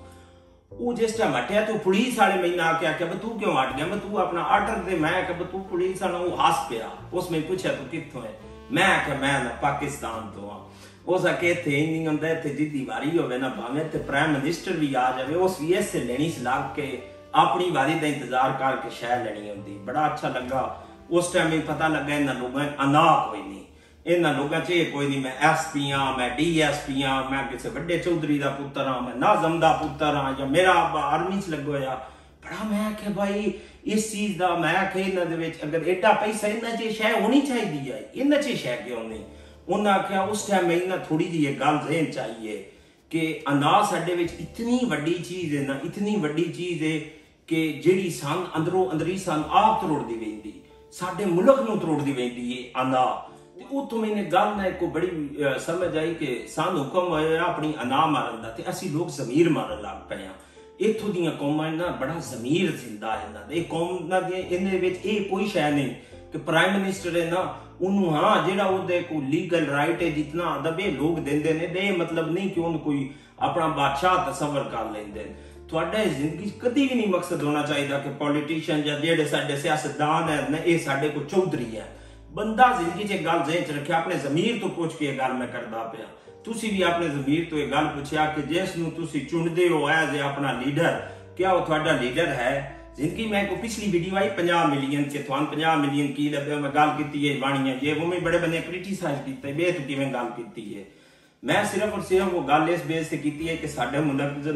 ਉਹ ਜਿਸ ਟਾਈਮ ਹਟਿਆ, ਤੇ ਪੁਲਿਸ ਵਾਲੇ ਮੈਨੂੰ ਆ ਕੇ ਆਖਿਆ ਬਈ ਤੂੰ ਕਿਉਂ ਹਟ ਗਿਆ? ਮੈਂ ਤੂੰ ਆਪਣਾ ਆਰਡਰ ਦੇ, ਮੈਂ ਕਿ ਤੂੰ ਪੁਲਿਸ ਵਾਲਾ, ਉਹ ਹੱਸ ਪਿਆ। ਉਸ ਨੇ ਪੁੱਛਿਆ, ਤੂੰ ਕਿੱਥੋਂ ਹੈ? ਮੈਂ ਆਖਿਆ ਮੈਂ ਨਾ ਪਾਕਿਸਤਾਨ ਤੋਂ ਆ ਉਸ ਆ ਕੇ ਇੱਥੇ ਨਹੀਂ ਹੁੰਦਾ, ਇੱਥੇ ਜਿੱਦੀ ਵਾਰੀ ਹੋਵੇ ਨਾ ਭਾਵੇਂ ਤੇ ਪ੍ਰਾਈਮ ਮਿਨਿਸਟਰ ਵੀ ਆ ਜਾਵੇ, ਉਸ ਵੀ ਐਸੇ ਲੈਣੀ ਸਲਾਹ ਕੇ ਆਪਣੀ ਵਾਰੀ ਦਾ ਇੰਤਜ਼ਾਰ ਕਰਕੇ ਸ਼ਹਿਰ ਲੈਣੀ ਹੁੰਦੀ ਬੜਾ ਅੱਛਾ ਲੱਗਾ। ਉਸ ਟਾਈਮ ਹੀ ਪਤਾ ਲੱਗਾ ਇਹਨਾਂ ਲੋਕਾਂ ਅਨਾ ਕੋਈ ਨਹੀਂ ਇਹਨਾਂ ਲੋਕਾਂ 'ਚ ਇਹ ਕੋਈ ਨਹੀਂ ਮੈਂ ਐਸਪੀ ਆ ਮੈਂ ਡੀਐਸਪੀ ਆ ਮੈਂ ਕਿਸੇ ਵੱਡੇ ਚੌਧਰੀ ਦਾ ਪੁੱਤਰ ਆ ਮੈਂ ਨਾਜ਼ਮ ਦਾ ਪੁੱਤਰ ਆ ਜਾਂ ਮੇਰਾ ਆਰਮੀ 'ਚ ਲੱਗੋ ਆ ਬੜਾ ਮੈਂ ਕਿ ਭਾਈ ਇਸ ਚੀਜ਼ ਦਾ ਮੈਂ ਕਿ ਇਹਨਾਂ ਦੇ ਵਿੱਚ ਅਗਰ ਐਡਾ ਪੈਸਾ ਇਹਨਾਂ 'ਚ ਸ਼ੈ ਹੋਣੀ ਚਾਹੀਦੀ ਹੈ ਇਹਨਾਂ 'ਚ ਸ਼ੈ ਕਿਉਂ ਨਹੀਂ ਉਹਨਾਂ ਆਖਿਆ ਉਸ ਟਾਈਮ ਮੈਂ ਇਹਨਾਂ ਥੋੜੀ ਜਿਹੀ ਇਹ ਗੱਲ ਜ਼ਹਿਨ ਚਾਹੀਏ ਕਿ ਅਨਾਜ ਸਾਡੇ ਵਿੱਚ ਇਤਨੀ ਵੱਡੀ ਚੀਜ਼ ਹੈ ਨਾ ਇਤਨੀ ਵੱਡੀ ਚੀਜ਼ ਹੈ ਕਿ ਜਿਹੜੀ ਸੰਗ ਅੰਦਰੋਂ ਅੰਦਰੀ ਸੰਗ ਆਪ ਤੋੜਦੀ ਵੇਂਦੀ ਸਾਡੇ ਮੁਲਕ ਨੂੰ ਤੋੜਦੀ ਵੇਂਦੀ ਏ, ਅਨਾ। ਤੇ ਉਹ ਤੋਂ ਮੈਨੇ ਗੱਲ ਨਾ ਇੱਕ ਬੜੀ ਸਮਝ ਆਈ ਕਿ ਸਾਨੂੰ ਹੁਕਮ ਹੋਇਆ ਆਪਣੀ ਅਨਾ ਮਾਰਨ ਦਾ ਤੇ ਅਸੀਂ ਲੋਕ ਜ਼ਮੀਰ ਮਾਰਨ ਲੱਗ ਪਏ ਆ। ਇਥੋਂ ਦੀਆਂ ਕੌਮਾਂ ਨਾ ਬੜਾ ਜ਼ਮੀਰ ਜ਼ਿੰਦਾ ਹੈ ਇਹਨਾਂ ਦੇ। ਇਹ ਕੌਮ ਨਾ ਦੇ, ਇਹਦੇ ਵਿੱਚ ਇਹ ਕੋਈ ਸ਼ੈ ਨਹੀਂ ਕਿ ਪ੍ਰਾਈਮ ਮਿਨਿਸਟਰ ਹੈ ਨਾ, ਉਹਨੂੰ ਹਾਂ ਜਿਹੜਾ ਉਹਦੇ ਕੋ ਲੀਗਲ ਰਾਈਟ ਹੈ ਜਿੰਨਾ ਅਦਬੇ ਲੋਕ ਦਿੰਦੇ ਨੇ ਦੇ ਮਤਲਬ ਨਹੀਂ ਕਿ ਉਹਨੂੰ ਕੋਈ ਆਪਣਾ ਬਾਦਸ਼ਾਹ ਤਸਵਰ ਕਰ ਲੈਂਦੇ ਨੇ। ਤੁਹਾਡੇ ਜ਼ਿੰਦਗੀ 'ਚ ਕਦੀ ਵੀ ਨਹੀਂ ਮਕਸਦ ਹੋਣਾ ਚਾਹੀਦਾ ਕਿ ਪੋਲੀਟੀਸ਼ੀਅਨ ਜਾਂ ਜਿਹੜੇ ਸਾਡੇ ਸਿਆਸਤਦਾਨ ਹੈ ਇਹ ਸਾਡੇ ਕੋ ਚੌਧਰੀ ਹੈ। ਬੰਦਾ ਜ਼ਿੰਦਗੀ 'ਚ ਗੱਲ ਜ਼ਹਿਨ 'ਚ ਰੱਖਿਆ, ਆਪਣੇ ਜ਼ਮੀਰ ਤੋਂ ਪੁੱਛ ਕੇ ਇਹ ਗੱਲ ਮੈਂ ਕਰਦਾ ਪਿਆ। ਤੁਸੀਂ ਵੀ ਆਪਣੇ ਜ਼ਮੀਰ ਤੋਂ ਇਹ ਗੱਲ ਪੁੱਛਿਆ ਕਿ ਜਿਸ ਨੂੰ ਤੁਸੀਂ ਚੁਣਦੇ ਹੋ ਐਜ਼ ਆਪਣਾ ਲੀਡਰ ਕਿਆ ਉਹ ਤੁਹਾਡਾ ਲੀਡਰ ਹੈ? ਜ਼ਿੰਦਗੀ ਮੈਂ ਕੋ ਪਿਛਲੀ ਵੀਡੀਓ ਆਈ 50 ਮਿਲੀਅਨ ਚ, ਤੁਹਾਨੂੰ 50 ਮਿਲੀਅਨ ਕੀ ਲੱਭਿਆ? ਮੈਂ ਗੱਲ ਕੀਤੀ ਹੈ। ਬਾਣੀਆਂ ਇਹ ਉਹ ਮੈਂ ਬੜੇ ਬੰਦੇ ਕ੍ਰਿਟਿਸਾਈਜ਼ ਕੀਤਾ ਬੇ ਤੂੰ ਕਿਵੇਂ ਗੱਲ ਕੀਤੀ ਹੈ। ਮੈਂ ਸਿਰਫ ਔਰ ਸਿਰਫ ਉਹ ਗੱਲ ਇਸ ਬੇਸ ਤੇ ਕੀਤੀ ਹੈ ਕਿ ਸਾਡੇ ਮੁਲਕ ਦੇ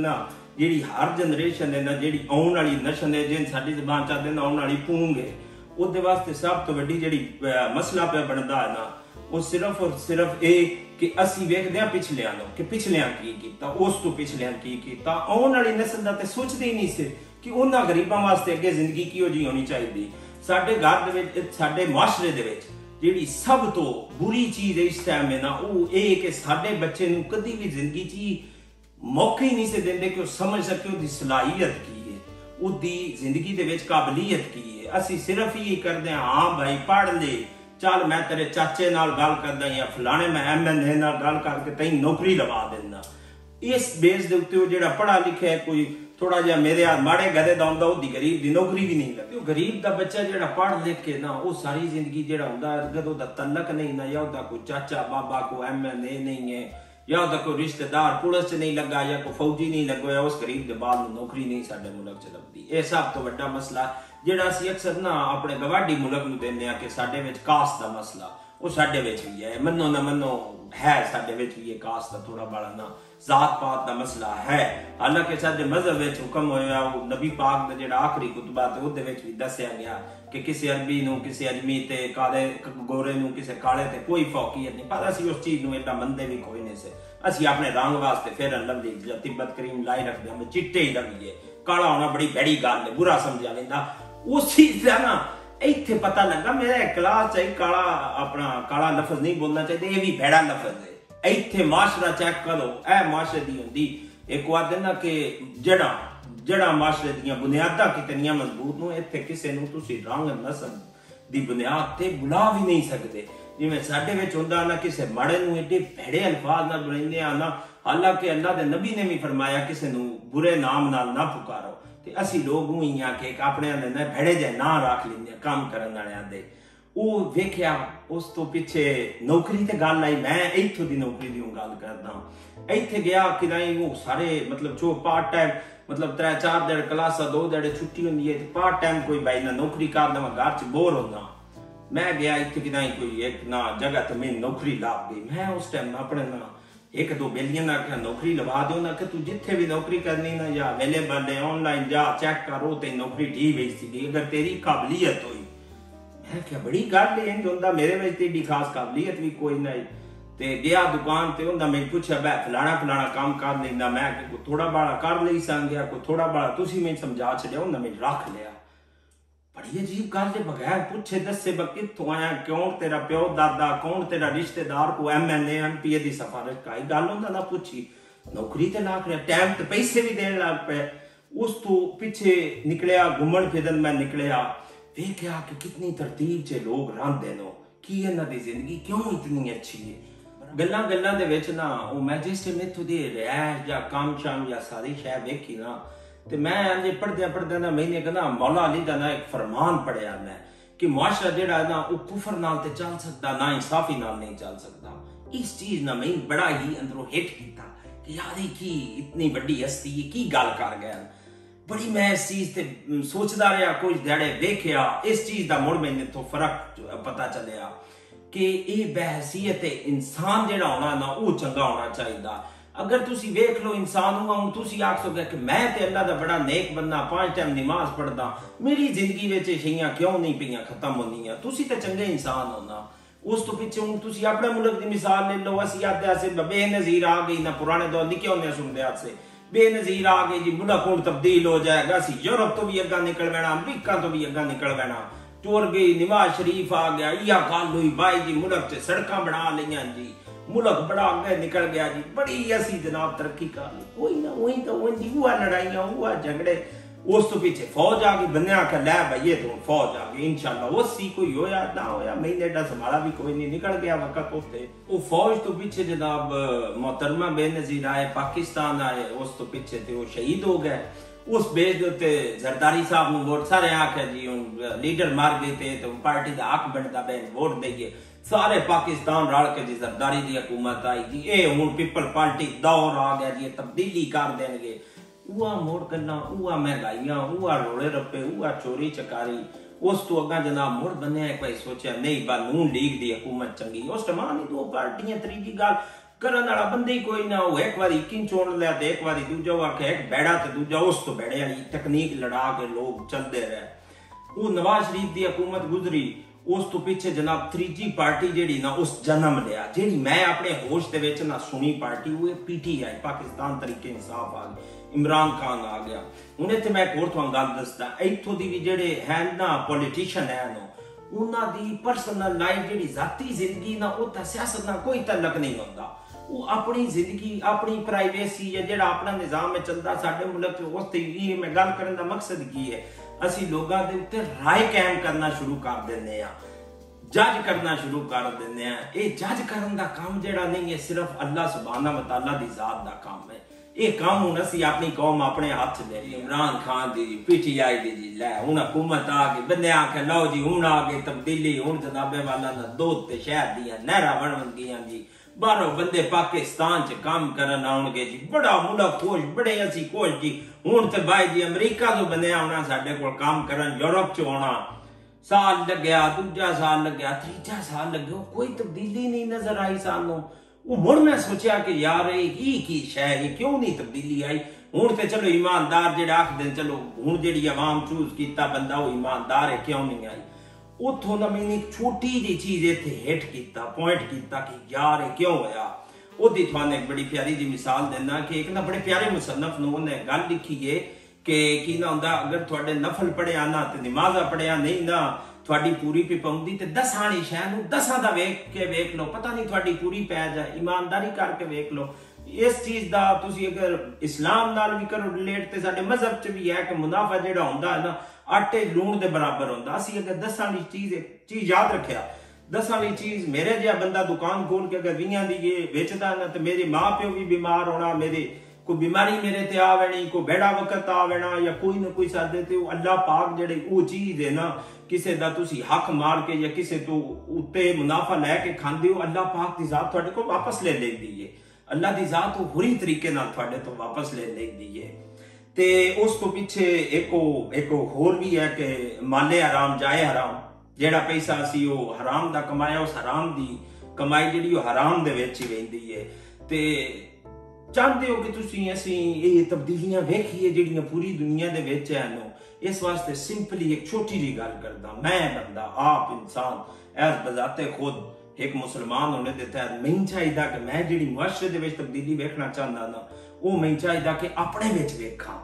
ਜਿਹੜੀ ਹਰ ਜਨਰੇਸ਼ਨ ਹੈ ਨਾ ਜਿਹੜੀ ਆਉਣ ਵਾਲੀ ਨਸ਼ਨ ਹੈ ਜਿਨ ਸਾਡੀ ਜ਼ਬਾਨ ਚਾਹਦੇ ਨਾ, ਆਉਣ ਵਾਲੀ ਪੂੰਗ ਹੈ ਉਹਦੇ ਵਾਸਤੇ ਸਭ ਤੋਂ ਵੱਡੀ ਜਿਹੜੀ ਮਸਲਾ ਪਿਆ ਬਣਦਾ ਹੈ ਨਾ, ਉਹ ਸਿਰਫ ਔਰ ਸਿਰਫ ਇਹ ਕਿ ਅਸੀਂ ਵੇਖਦੇ ਆ ਪਿਛਲਿਆਂ ਨੂੰ ਕਿ ਪਿਛਲਿਆਂ ਕੀ ਕੀਤਾ, ਉਸ ਤੋਂ ਪਿਛਲਿਆਂ ਕੀ ਕੀਤਾ। ਆਉਣ ਵਾਲੀ ਨਸਲ ਦਾ ਤੇ ਸੋਚਦੇ ਹੀ ਨਹੀਂ ਸੀ ਕਿ ਉਹਨਾਂ ਗਰੀਬਾਂ ਵਾਸਤੇ ਅੱਗੇ ਜ਼ਿੰਦਗੀ ਕਿਹੋ ਜੀ ਹੋਣੀ ਚਾਹੀਦੀ। ਸਾਡੇ ਘਰ ਦੇ ਵਿੱਚ, ਸਾਡੇ ਮਾਸ਼ਰੇ ਦੇ ਵਿੱਚ ਜਿਹੜੀ ਸਭ ਤੋਂ ਬੁਰੀ ਚੀਜ਼ ਇਸ ਟਾਈਮ ਹੈ ਨਾ, ਉਹ ਇਹ ਕਿ ਸਾਡੇ ਬੱਚੇ ਨੂੰ ਕਦੀ ਵੀ ਜ਼ਿੰਦਗੀ 'ਚ ਮੌਕੇ ਹੀ ਨਹੀਂ ਸੇ ਦਿੰਦੇ ਕਿ ਉਹ ਸਮਝ ਸਕੇ ਉਹਦੀ ਸਲਾਹੀਅਤ ਕੀ ਹੈ। ਉਹਦੀ ਜ਼ਿੰਦਗੀ ਦੇ ਵਿੱਚ ਕਾਬਲੀਅਤ ਕੀ ਹੈ। ਅਸੀਂ ਸਿਰਫ ਇਹ ਕਰਦੇ ਹਾਂ ਹਾਂ ਭਾਈ, ਪੜ੍ਹ ਲੈ। ਚੱਲ ਮੈਂ ਤੇਰੇ ਚਾਚੇ ਨਾਲ ਗੱਲ ਕਰਦਾ ਜਾਂ ਫਲਾਣੇ ਮੈਂ ਐਮਐਨਏ ਨਾਲ ਗੱਲ ਕਰਕੇ ਤੈਨੂੰ ਨੌਕਰੀ ਲਵਾ ਦਿੰਦਾ। ਇਸ ਬੇਸ ਦੇ ਉੱਤੇ ਉਹ ਜਿਹੜਾ ਪੜਾ ਲਿਖਿਆ ਹੈ, ਕੋਈ ਥੋੜਾ ਜਿਹਾ ਮੇਰੇ ਆ ਮਾੜੇ ਗਦੇ ਦਾ ਹੁੰਦਾ, ਉਹਦੀ ਗਰੀਬ ਦੀ ਨੌਕਰੀ ਵੀ ਨਹੀਂ ਲੱਗਦੀ। ਉਹ ਗਰੀਬ ਦਾ ਬੱਚਾ ਜਿਹੜਾ ਪੜ ਲਿਖ ਕੇ ਨਾ, ਉਹ ਸਾਰੀ ਜ਼ਿੰਦਗੀ ਜਿਹੜਾ ਹੁੰਦਾ, ਅਗਰ ਉਹਦਾ ਤਲਕ ਨਹੀਂ ਨਾ ਜਾਂ ਉਹਦਾ ਕੋਈ ਚਾਚਾ, ਬਾਬਾ ਕੋ ਐਮਐਲਏ ਨਹੀਂ ਹੈ ਜਾਂ ਉਹਦਾ ਕੋਈ ਰਿਸ਼ਤੇਦਾਰ ਪੁਲਿਸ 'ਚ ਨਹੀਂ ਲੱਗਾ ਜਾਂ ਕੋਈ ਫੌਜੀ ਨਹੀਂ ਲੱਗਿਆ, ਉਸ ਗਰੀਬ ਦੇ ਬਾਲ ਨੂੰ ਨੌਕਰੀ ਨਹੀਂ ਸਾਡੇ ਮੁਲਕ 'ਚ ਲੱਭਦੀ। ਇਹ ਸਭ ਤੋਂ ਵੱਡਾ ਮਸਲਾ, ਜਿਹੜਾ ਅਸੀਂ ਅਕਸਰ ਨਾ ਆਪਣੇ ਗਵਾਡੀ ਮੁਲਕ ਨੂੰ ਦਿੰਦੇ ਆ ਕਿ ਸਾਡੇ ਵਿੱਚ ਕਾਸਟ ਦਾ ਮਸਲਾ, ਉਹ ਸਾਡੇ ਵਿੱਚ ਵੀ ਹੈ। ਮੰਨੋ ਨਾ ਮੰਨੋ, ਹੈ ਸਾਡੇ ਵਿੱਚ ਵੀ ਇਹ ਕਾਸਟ ਦਾ ਥੋੜਾ ਬੜਾ ਨਾ। ਜ਼ਾਤ ਪਾਤ ਦਾ ਮਸਲਾ ਹੈ। ਹਾਲਾਂਕਿ ਸਾਡੇ ਮਜ਼ਹਬ ਵਿੱਚ ਹੁਕਮ ਹੋਇਆ, ਉਹ ਨਬੀ ਪਾਕ ਦਾ ਜਿਹੜਾ ਆਖਰੀ ਕੁਤਬਾ ਤੇ ਉਹਦੇ ਵਿੱਚ ਵੀ ਦੱਸਿਆ ਗਿਆ ਕਿ ਕਿਸੇ ਅਰਬੀ ਨੂੰ, ਕਿਸੇ ਅਜਮੀ ਤੇ, ਕਾਲੇ ਗੋਰੇ ਨੂੰ, ਕਿਸੇ ਕਾਲੇ ਤੇ ਕੋਈ ਫੌਕੀਅਤ ਨਹੀਂ। ਪਰ ਅਸੀਂ ਉਸ ਚੀਜ਼ ਨੂੰ ਏਡਾ ਮੰਨਦੇ ਵੀ ਕੋਈ ਨਹੀਂ ਸੇ। ਅਸੀਂ ਆਪਣੇ ਰੰਗ ਵਾਸਤੇ ਫਿਰ ਲੱਭਦੇ ਜਾਂ ਤਿੱਬਤ ਕਰੀਮ ਲਾਈ ਰੱਖਦੇ ਹਾਂ ਚਿੱਟੇ ਹੀ ਲੱਭੀਏ ਕਾਲਾ ਹੋਣਾ ਬੜੀ ਬੜੀ ਗੱਲ ਹੈ, ਬੁਰਾ ਸਮਝਿਆ ਲੈਂਦਾ ਉਸ ਚੀਜ਼ ਦਾ ਨਾ ਇੱਥੇ ਪਤਾ ਲੱਗਾ, ਮੇਰਾ ਕਲਾਸ ਚ ਕਾਲਾ, ਆਪਣਾ ਕਾਲਾ ਲਫ਼ਜ਼ ਨਹੀਂ ਬੋਲਣਾ ਚਾਹੀਦਾ, ਇਹ ਵੀ ਭੈੜਾ ਲਫ਼ਜ਼ ਹੈ। ਇੱਥੇ ਮਾਸ਼ਰਾ ਚੈੱਕ ਕਰੋ ਇਹ ਮਾਸ਼ਰੇ ਦੀ ਹੁੰਦੀ। ਇੱਕ ਵਾਰ ਨਾ ਕਿ ਜਿਹੜਾ ਜਿਹੜਾ ਮਾਸ਼ਰੇ ਦੀਆਂ ਬੁਨਿਆਦਾਂ ਕਿਤਨੀਆਂ ਮਜ਼ਬੂਤ ਨੂੰ, ਇੱਥੇ ਕਿਸੇ ਨੂੰ ਤੁਸੀਂ ਰੰਗ ਨਸਲ ਦੀ ਬੁਨਿਆਦ ਤੇ ਬੁਲਾ ਵੀ ਨਹੀਂ ਸਕਦੇ। ਜਿਵੇਂ ਸਾਡੇ ਵਿੱਚ ਹੁੰਦਾ ਨਾ ਕਿਸੇ ਮਾੜੇ ਨੂੰ ਏਡੇ ਭੈੜੇ ਅਲਫਾਜ਼ ਨਾਲ ਬੁਲਾਉਂਦੇ ਆ ਨਾ, ਹਾਲਾਂਕਿ ਅੱਲਾ ਦੇ ਨਬੀ ਨੇ ਵੀ ਫਰਮਾਇਆ ਕਿਸੇ ਨੂੰ ਬੁਰੇ ਨਾਮ ਨਾਲ ਨਾ ਪੁਕਾਰੋ। ਤੇ ਅਸੀਂ ਲੋਕ ਹੀ ਆ ਕਿ ਆਪਣਿਆਂ ਦੇ ਨਾ ਭੜੇ ਜੇ ਨਾਂ ਰੱਖ ਲੈਂਦੇ ਆ ਕੰਮ ਕਰਨ ਵਾਲਿਆਂ ਦੇ। ਉਹ ਵੇਖਿਆ, ਉਸ ਤੋਂ ਪਿੱਛੇ ਨੌਕਰੀ ਤੇ ਗੱਲ ਆਈ, ਮੈਂ ਇੱਥੋਂ ਦੀ ਨੌਕਰੀ ਦੀ ਗੱਲ ਕਰਦਾ ਇੱਥੇ ਗਿਆ ਕਿਦਾਈ ਉਹ ਸਾਰੇ ਮਤਲਬ ਜੋ ਪਾਰਟ ਟਾਈਮ ਮਤਲਬ 3 4 ਦਿਨ ਕਲਾਸਾਂ, ਦੋ ਦਿਨ ਛੁੱਟੀ ਹੁੰਦੀ ਹੈ, ਤੇ ਪਾਰਟ ਟਾਈਮ ਕੋਈ ਬਾਈ ਨਾ ਨੌਕਰੀ ਕਰਦਾ ਮੈਂ ਘਰ ਚ ਬੋਰ ਹੁੰਦਾ ਮੈਂ ਗਿਆ ਇੱਥੇ ਕਿਦਾਈ ਕੋਈ ਇੱਕ ਨਾ ਜਗ੍ਹਾ ਤੇ ਮੈਂ ਨੌਕਰੀ ਲੱਭ ਗਈ ਮੈਂ ਉਸ ਟਾਈਮ ਆਪਣੇ ਨਾ ਇੱਕ ਦੋ ਬੇਲੀਆਂ ਨਾਲ ਕਿ ਨੌਕਰੀ ਲਵਾ ਦਿਓ ਨਾ, ਕਿ ਤੂੰ ਜਿੱਥੇ ਵੀ ਨੌਕਰੀ ਕਰਨੀ ਨਾ ਜਾਂ ਅਵੇਲੇਬਲ ਹੈ ਆਨਲਾਈਨ ਜਾ ਚੈੱਕ ਕਰੋ ਤੇ ਨੌਕਰੀ ਠੀਕ ਵੇਚ ਸੀ ਅਗਰ ਤੇਰੀ ਕਾਬਲੀਅਤ ਹੋਈ। ਮੈਂ ਕਿਹਾ ਬੜੀ ਗੱਲ ਹੈ ਇੰਜ ਹੁੰਦਾ ਮੇਰੇ ਵਿੱਚ ਤੇ ਏਡੀ ਖਾਸ ਕਾਬਲੀਅਤ ਵੀ ਕੋਈ ਨਹੀਂ ਤੇ ਗਿਆ ਦੁਕਾਨ ਤੇ ਹੁੰਦਾ ਮੈਂ ਪੁੱਛਿਆ ਬੈ ਫਲਾਣਾ ਫਲਾਣਾ ਕੰਮ ਕਰ ਲੈਂਦਾ ਮੈਂ ਕਿ ਥੋੜਾ ਬਾੜਾ ਕਰ ਲਈ ਸੰਗਿਆ ਕੋ ਥੋੜਾ ਬਾੜਾ ਤੁਸੀਂ ਮੈਨੂੰ ਸਮਝਾ ਛੜਿਆ ਹੁੰਦਾ ਮੈਂ ਰੱਖ ਲਿਆ ਬੜੀ ਅਜੀਬ ਗੱਲ ਜੇ ਬਗੈਰ ਪੁੱਛੇ ਦੱਸੇ ਬ ਕਿੱਥੋਂ ਆਇਆ ਕਿਉਂ ਤੇਰਾ ਪਿਓ ਦਾਦਾ ਕੌਣ ਤੇਰਾ ਰਿਸ਼ਤੇਦਾਰ ਕੋ ਐਮਐਲਏ ਐਮਪੀ ਦੀ ਸਫਾਰਸ਼ ਕਾਈ ਗੱਲ ਹੁੰਦਾ ਨਾ ਪੁੱਛੀ ਨੌਕਰੀ ਤੇ ਲੱਗ ਰਿਹਾ ਟਾਈਮ ਤੇ ਪੈਸੇ ਵੀ ਦੇਣ ਲੱਗ ਪਏ ਉਸ ਤੋਂ ਪਿੱਛੇ ਨਿਕਲਿਆ ਘੁੰਮਣ ਫਿਰਨ ਮੈਂ ਨਿਕਲਿਆ ਵੇਖਿਆ ਕਿ ਕਿੰਨੀ ਤਰਤੀਬ 'ਚ ਲੋਕ ਰਹਿੰਦੇ ਨੇ ਕੀ ਇਹਨਾਂ ਦੀ ਜ਼ਿੰਦਗੀ ਕਿਉਂ ਇਤਨੀ ਅੱਛੀ ਹੈ? ਗੱਲਾਂ ਗੱਲਾਂ ਦੇ ਵਿੱਚ ਨਾ ਉਹ ਮੈਜਿਸਟਰ ਮੈਥੋਂ ਦੇ ਰਹਿ ਜਾਂ ਕੰਮ ਸ਼ਾਮ ਜਾਂ ਸਾਰੀ ਸ਼ੈ ਵੇਖੀ ਨਾ, ਤੇ ਮੈਂ ਅੰਜੇ ਪੜਦਿਆਂ ਪੜਦਿਆਂ ਨਾ ਮੈਨੇ ਕਹਿੰਦਾ ਮੌਲਾ ਅਲੀ ਦਾ ਨਾ ਇੱਕ ਫਰਮਾਨ ਪੜਿਆ ਮੈਂ ਕਿ ਮੁਆਸ਼ਰਾ ਜਿਹੜਾ ਨਾ ਉਹ ਕੁਫਰ ਨਾਲ ਤੇ ਚੱਲ ਸਕਦਾ, ਨਾ ਇਨਸਾਫੀ ਨਾਲ ਨਹੀਂ ਚੱਲ ਸਕਦਾ। ਇਸ ਚੀਜ਼ ਨਾਲ ਮੈਂ ਬੜਾ ਹੀ ਅੰਦਰੋਂ ਹਿੱਟ ਕੀਤਾ ਕਿ ਯਾਰ ਇਹ ਕੀ, ਇਤਨੀ ਵੱਡੀ ਹਸਤੀ, ਇਹ ਕੀ ਗੱਲ ਕਰ ਗਿਆ? ਬੜੀ ਮੈਂ ਇਸ ਚੀਜ਼ ਤੇ ਸੋਚਦਾ ਰਿਹਾ ਕੁਝ ਦਿਹਾੜੇ ਵੇਖਿਆ ਇਸ ਚੀਜ਼ ਦਾ ਮੁੜ ਮੈਨੂੰ ਤੋਂ ਫ਼ਰਕ ਪਤਾ ਚੱਲਿਆ ਕਿ ਇਹ ਬਹਿਸੀਅਤ ਇਨਸਾਨ ਜਿਹੜਾ ਹੋਣਾ ਨਾ ਉਹ ਚੰਗਾ ਹੋਣਾ ਚਾਹੀਦਾ ਅਗਰ ਤੁਸੀਂ ਵੇਖ ਲਓ ਇਨਸਾਨ ਨੂੰ ਹੁਣ ਤੁਸੀਂ ਆਖ ਸਕੋਗੇ ਕਿ ਮੈਂ ਤੇ ਅੱਲਾ ਦਾ ਬੜਾ ਨੇਕ ਬੰਦਾ ਪੰਜ ਟਾਈਮ ਨਮਾਜ਼ ਪੜਦਾ ਮੇਰੀ ਜ਼ਿੰਦਗੀ ਵਿੱਚ ਸ਼ਈਆਂ ਕਿਉਂ ਨਹੀਂ ਪਈਆਂ ਖਤਮ ਹੁੰਦੀਆਂ ਤੁਸੀਂ ਤਾਂ ਚੰਗੇ ਇਨਸਾਨ ਹੋ ਨਾ ਉਸ ਤੋਂ ਪਿੱਛੇ ਹੁਣ ਤੁਸੀਂ ਆਪਣੇ ਮੁਲਕ ਦੀ ਮਿਸਾਲ ਲੈ ਲਓ ਅਸੀਂ ਆਦੇ ਆਸੇ ਬੇਨਜ਼ੀਰ ਆ ਗਈ ਨਾ ਪੁਰਾਣੇ ਦੌਰ ਦੀ ਕਿਉਂ ਨਹੀਂ ਸੁਣਦੇ ਆਸੇ ਬੇਨਜ਼ੀਰ ਆ ਗਈ ਜੀ ਮੁਲਕ ਹੁਣ ਤਬਦੀਲ ਹੋ ਜਾਏਗਾ ਅਸੀਂ ਯੂਰਪ ਤੋਂ ਵੀ ਅੱਗਾ ਨਿਕਲ ਬੈਣਾ ਅਮਰੀਕਾ ਤੋਂ ਵੀ ਅੱਗਾ ਨਿਕਲ ਬੈਣਾ ਟੁਰ ਗਈ ਨਿਵਾਜ਼ ਸ਼ਰੀਫ ਆ ਗਿਆ ਇਹ ਗੱਲ ਹੋਈ ਬਾਈ ਜੀ ਮੁਲਕ 'ਚ ਸੜਕਾਂ ਬਣਾ ਲਈਆਂ ਜੀ ਮੁਲਕ ਬੜਾ ਅੱਗੇ ਨਿਕਲ ਗਿਆ ਜੀ ਬੜੀ ਅਸੀਂ ਜਨਾਬ ਤਰੱਕੀ ਕਰ ਲਈ ਕੋਈ ਨਾ ਉਹੀ ਤਾਂ ਉਹਦੀ ਉਹ ਲੜਾਈਆਂ ਉਹ ਝਗੜੇ ਉਸ ਤੋਂ ਪਿੱਛੇ ਫੌਜ ਆ ਗਈ ਬੰਨਿਆ ਕਿ ਲੈ ਭਈਏ ਤੋਂ ਫੌਜ ਆ ਗਈ ਇਨਸ਼ਾਅੱਲਾ ਉਹ ਸੀ ਕੋਈ ਹੋਇਆ ਨਾ ਹੋਇਆ ਮਹੀਨੇ ਦਾ ਸੰਭਾਲਾ ਵੀ ਕੋਈ ਨਹੀਂ ਨਿਕਲ ਗਿਆ ਵਕਤ ਉਸਤੇ ਉਹ ਫੌਜ ਤੋਂ ਪਿੱਛੇ ਜਨਾਬ ਮੁਹਤਰਮਾ ਬੇਨਜ਼ੀਰ ਆਏ ਪਾਕਿਸਤਾਨ ਆਏ ਉਸ ਤੋਂ ਪਿੱਛੇ ਤੇ ਉਹ ਸ਼ਹੀਦ ਹੋ ਗਏ ਉਸ ਬੇਸ ਦੇ ਉੱਤੇ ਜ਼ਰਦਾਰੀ ਸਾਹਿਬ ਨੂੰ ਵੋਟ ਸਾਰੇ ਆਖਿਆ ਜੀ ਹੁਣ ਲੀਡਰ ਮਾਰ ਗਏ ਤੇ ਤੇ ਪਾਰਟੀ ਦਾ ਹੱਕ ਬਣਦਾ ਬੈ ਵੋਟ ਦੇਈਏ ਸਾਰੇ ਪਾਕਿਸਤਾਨ ਰਲ ਕੇ ਜੀ ਜ਼ਰਦਾਰੀ ਦੀ ਹਕੂਮਤ ਆਈ ਜੀ ਇਹ ਹੁਣ ਪੀਪਲ ਪਾਰਟੀ ਦੌਰ ਆ ਗਿਆ ਜੀ ਤਬਦੀਲੀ ਕਰ ਦੇਣਗੇ ਉਹ ਮੋੜ ਕਰਨਾ ਉਹ ਮਹਿੰਗਾਈਆਂ ਉਹ ਰੋਲੇ ਰੱਪੇ ਉਹ ਚੋਰੀ ਚਕਾਰੀ। ਉਸ ਤੋਂ ਅੱਗਾ ਜਨਾਬ ਮੁੜ ਬੰਨਿਆ ਕੋਈ ਸੋਚਿਆ, ਨਹੀਂ ਬਾ ਨੂਨ ਲੀਗ ਦੀ ਹਕੂਮਤ ਚੰਗੀ। ਉਸ ਟਮਾਨੀ ਦੋ ਪਾਰਟੀਆਂ ਤਰੀਜੀ ਗੱਲ ਕਰਨ ਵਾਲਾ ਬੰਦੇ ਕੋਈ ਨਾ ਉਹ ਇੱਕ ਵਾਰੀ ਕਿੰ ਚੋਣ ਲਿਆ ਤੇ ਇੱਕ ਵਾਰੀ ਦੂਜਾ ਆਖਿਆ ਇੱਕ ਬੈੜਾ ਤੇ ਦੂਜਾ ਉਸ ਤੋਂ ਬੈੜੇ ਵਾਲੀ ਟੈਕਨੀਕ ਲੜਾ ਕੇ ਲੋਕ ਚੱਲਦੇ ਰਹੇ। ਉਹ ਨਵਾਜ਼ ਸ਼ਰੀਫ ਦੀ ਹਕੂਮਤ ਗੁਜ਼ਰੀ। ਉਸ ਤੋਂ ਪਿੱਛੇ ਜਨਾਬ ਤੀਜੀ ਪਾਰਟੀ ਜਿਹੜੀ ਨਾ, ਉਸ ਜਨਮ ਲਿਆ। ਜਿਹੜੀ ਮੈਂ ਆਪਣੇ ਹੋਸ਼ ਦੇ ਵਿੱਚ ਨਾ ਸੁਣੀ ਪਾਰਟੀ, ਉਹ ਹੈ ਪੀਟੀਆਈ ਪਾਕਿਸਤਾਨ ਤਰੀਕੇ ਇਨਸਾਫ ਆ ਗਈ। ਇਮਰਾਨ ਖਾਨ ਆ ਗਿਆ। ਹੁਣ ਇੱਥੇ ਮੈਂ ਹੋਰ ਤੁਹਾਨੂੰ ਗੱਲ ਦੱਸਦਾ। ਇੱਥੋਂ ਦੀ ਵੀ ਜਿਹੜੇ ਹੈ ਨਾ ਪੋਲੀਟੀਸ਼ੀਅਨ ਹੈ ਨਾ ਉਹਨਾਂ ਦੀ ਪਰਸਨਲ ਲਾਈਫ ਜਿਹੜੀ ਜ਼ਾਤੀ ਜ਼ਿੰਦਗੀ ਨਾਲ ਉਹ ਤਾਂ ਸਿਆਸਤ ਨਾਲ ਕੋਈ ਤਾਲੁਕ ਨਹੀਂ ਹੁੰਦਾ। ਉਹ ਆਪਣੀ ਜ਼ਿੰਦਗੀ, ਆਪਣੀ ਪ੍ਰਾਈਵੇਸੀ ਜਾਂ ਜਿਹੜਾ ਆਪਣਾ ਨਿਜ਼ਾਮ ਹੈ ਚੱਲਦਾ ਸਾਡੇ ਮੁਲਕ ਵਿੱਚ ਉਸ ਤੇ ਇਹ ਮੈਂ ਗੱਲ ਕਰਨ ਦਾ ਮਕਸਦ ਕੀ ਹੈ? ਅਸੀਂ ਲੋਕਾਂ ਦੇ ਉੱਤੇ ਰਾਏ ਕਾਇਮ ਕਰਨਾ ਸ਼ੁਰੂ ਕਰ ਦਿੰਦੇ ਆ ਜੱਜ ਕਰਨਾ ਸ਼ੁਰੂ ਕਰ ਦਿੰਦੇ ਆ ਇਹ ਜੱਜ ਕਰਨ ਦਾ ਕੰਮ ਜਿਹੜਾ ਨਹੀਂ ਹੈ, ਸਿਰਫ ਅੱਲਾਹ ਸੁਬਹਾਨਾ ਵ ਤਾਲਾ ਦੀ ਜ਼ਾਤ ਦਾ ਕੰਮ ਹੈ। ਇਹ ਕੰਮ ਹੁਣ ਅਸੀਂ ਆਪਣੀ ਕੌਮ ਆਪਣੇ ਹੱਥ ਲੈ ਲਈ। ਇਮਰਾਨ ਖਾਨ ਦੀ ਪੀਟੀਆਈ ਦੀ ਜੀ, ਲੈ, ਹੁਣ ਹਕੂਮਤ ਆ ਗਈ ਬੰਦੇ ਆ ਕੇ, ਲਓ ਜੀ, ਹੁਣ ਆ ਗਈ ਤਬਦੀਲੀ, ਹੁਣ ਜਨਾਬੇ ਵਾਲਾ ਦੀਆਂ ਨਹਿਰਾਂ ਬਣਨ ਗਈਆਂ ਜੀ। ਬਾਹਰੋਂ ਬੰਦੇ ਪਾਕਿਸਤਾਨ 'ਚ ਕੰਮ ਕਰਨ ਆਉਣਗੇ ਜੀ। ਬੜਾ ਮੁੰਡਾ ਖੁਸ਼ ਬੜੇ ਅਸੀਂ ਖੁਸ਼ ਜੀ। ਹੁਣ ਤੇ ਬਾਈ ਜੀ, ਅਮਰੀਕਾ ਤੋਂ ਬੰਦੇ ਆਉਣਾ, ਸਾਡੇ ਕੋਲ ਕੰਮ ਕਰਨ ਯੂਰਪ 'ਚ ਆਉਣਾ। ਸਾਲ ਲੱਗਿਆ, ਦੂਜਾ ਸਾਲ ਲੱਗਿਆ, ਤੀਜਾ ਸਾਲ ਲੱਗਿਆ, ਕੋਈ ਤਬਦੀਲੀ ਨਹੀਂ ਨਜ਼ਰ ਆਈ ਸਾਨੂੰ। ਉਹ ਮੁੜ ਮੈਂ ਸੋਚਿਆ ਕਿ ਯਾਰ ਇਹ ਕੀ ਕੀ ਸ਼ੈ ਇਹ ਕਿਉਂ ਨਹੀਂ ਤਬਦੀਲੀ ਆਈ ਹੁਣ ਤੇ ਚਲੋ ਇਮਾਨਦਾਰ ਜਿਹੜਾ ਆਖਦੇ ਚਲੋ ਹੁਣ ਜਿਹੜੀ ਆਵਾਮ ਚੂਜ਼ ਕੀਤਾ ਬੰਦਾ ਉਹ ਇਮਾਨਦਾਰ ਹੈ ਕਿਉਂ ਨਹੀਂ ਆਈ ਉਥੋਂ ਦਾ ਮੈਨੇ ਇੱਕ ਛੋਟੀ ਜਿਹੀ ਚੀਜ਼ ਇੱਥੇ ਹਿੱਟ ਕੀਤਾ ਪੁਆਇੰਟ ਕੀਤਾ ਕਿ ਯਾਰ ਇਹ ਕਿਉਂ ਹੋਇਆ ਉਹਦੀ ਤੁਹਾਨੂੰ ਇੱਕ ਬੜੀ ਪਿਆਰੀ ਜੀ ਮਿਸਾਲ ਦਿੰਦਾ ਕਿ ਇੱਕ ਨਾ ਬੜੇ ਪਿਆਰੇ ਮੁਸੰਨਫ ਨੂੰ ਉਹਨੇ ਗੱਲ ਲਿਖੀ ਏ ਕਿ ਕੀ ਨਾ ਹੁੰਦਾ ਅਗਰ ਤੁਹਾਡੇ ਨਫਲ ਪੜਿਆ ਨਾ ਤੇ ਨਮਾਜ਼ਾ ਪੜਿਆ ਨਹੀਂ ਨਾ ਤੁਹਾਡੀ ਪੂਰੀ ਪੀ ਪਾਉਂਦੀ ਤੇ ਦਸਾਂ ਵਾਲੀ ਸ਼ੈ ਨੂੰ, ਦਸਾਂ ਦਾ ਵੇਖ ਕੇ ਵੇਖ ਲਓ। ਪਤਾ ਨਹੀਂ ਤੁਹਾਡੀ ਪੂਰੀ ਪੈ ਜਾਏ ਇਮਾਨਦਾਰੀ ਕਰਕੇ ਵੇਖ ਲਓ। ਇਸ ਚੀਜ਼ ਦਾ ਤੁਸੀਂ ਅਗਰ ਇਸਲਾਮ ਨਾਲ ਵੀ ਕਰੋ ਰਿਲੇਟ ਤੇ ਸਾਡੇ ਮਜ਼ਹਬ 'ਚ ਵੀ ਹੈ ਕਿ ਮੁਨਾਫਾ ਜਿਹੜਾ ਹੁੰਦਾ ਹੈ ਨਾ, ਆਟੇ ਲੂਣ ਦੇ ਬਰਾਬਰ ਹੁੰਦਾ। ਅਸੀਂ ਅਗਰ ਦਸਾਂ ਵਾਲੀ ਚੀਜ਼ ਚੀਜ਼ ਯਾਦ ਰੱਖਿਆ ਦਸਾਂ ਵਾਲੀ ਚੀਜ਼ ਮੇਰੇ ਜਿਹਾ ਬੰਦਾ ਦੁਕਾਨ ਖੋਲ ਕੇ ਅਗਰ 20 ਦੀ ਇਹ ਵੇਚਦਾ ਨਾ ਤੇ ਮੇਰੇ ਮਾਪਿਓ ਵੀ ਬਿਮਾਰ ਹੋਣਾ, ਮੇਰੇ ਕੋਈ ਬਿਮਾਰੀ ਮੇਰੇ ਤੇ ਆਵਣੀ ਕੋਈ ਬੇੜਾ ਵਕਤ ਆਵਣਾ ਜਾਂ ਕੋਈ ਨਾ ਕੋਈ ਸਾਡੇ ਤੇ, ਉਹ ਅੱਲਾਹ ਪਾਕ ਜਿਹੜੇ ਉਹ ਚੀਜ਼ ਹੈ ਨਾ, ਕਿਸੇ ਦਾ ਤੁਸੀਂ ਹੱਕ ਮਾਰ ਕੇ ਜਾਂ ਕਿਸੇ ਤੋਂ ਉੱਤੇ ਮੁਨਾਫਾ ਲੈ ਕੇ ਖਾਂਦੇ ਹੋ ਅੱਲਾਹ ਪਾਕ ਦੀ ਜ਼ਾਤ ਤੁਹਾਡੇ ਕੋਲ ਵਾਪਸ ਲੈ ਲੈਂਦੀ ਹੈ। ਅੱਲਾਹ ਦੀ ਜ਼ਾਤ ਉਹ ਹੁਰੀ ਤਰੀਕੇ ਨਾਲ ਤੁਹਾਡੇ ਤੋਂ ਵਾਪਸ ਲੈ ਲੈਂਦੀ ਹੈ। ਤੇ ਉਸ ਤੋਂ ਪਿੱਛੇ ਇੱਕ ਇੱਕ ਹੋਰ ਵੀ ਹੈ ਕਿ ਮਾਲੇ ਹਰਾਮ, ਜਾਏ ਹਰਾਮ, ਜਿਹੜਾ ਪੈਸਾ ਸੀ ਉਹ ਹਰਾਮ ਦਾ ਕਮਾਇਆ, ਉਸ ਹਰਾਮ ਦੀ ਕਮਾਈ ਜਿਹੜੀ ਉਹ ਹਰਾਮ ਦੇ ਵਿੱਚ ਹੀ ਰਹਿੰਦੀ ਹੈ। ਤੇ ਚਾਹੁੰਦੇ ਹੋ ਕਿ ਤੁਸੀਂ ਅਸੀਂ ਇਹ ਤਬਦੀਲੀਆਂ ਵੇਖੀਏ ਜਿਹੜੀਆਂ ਪੂਰੀ ਦੁਨੀਆ ਦੇ ਵਿੱਚ ਹਨ ਇਸ ਵਾਸਤੇ ਸਿੰਪਲੀ ਇੱਕ ਛੋਟੀ ਜੀ ਗੱਲ ਕਰਦਾ। ਮੈਂ ਬੰਦਾ, ਆਪ ਇਨਸਾਨ ਐਸ ਬਜ਼ਾਤੇ ਖੁਦ ਇੱਕ ਮੁਸਲਮਾਨ ਹੋਣੇ ਦੇ ਤਹਿਤ ਮੈਨੂੰ ਚਾਹੀਦਾ ਕਿ ਮੈਂ ਜਿਹੜੀ ਮੁਆਸ਼ਰੇ ਦੇ ਵਿੱਚ ਤਬਦੀਲੀ ਵੇਖਣਾ ਚਾਹੁੰਦਾ ਨਾ, ਉਹ ਮੈਨੂੰ ਚਾਹੀਦਾ ਕਿ ਆਪਣੇ ਵਿੱਚ ਵੇਖਾਂ।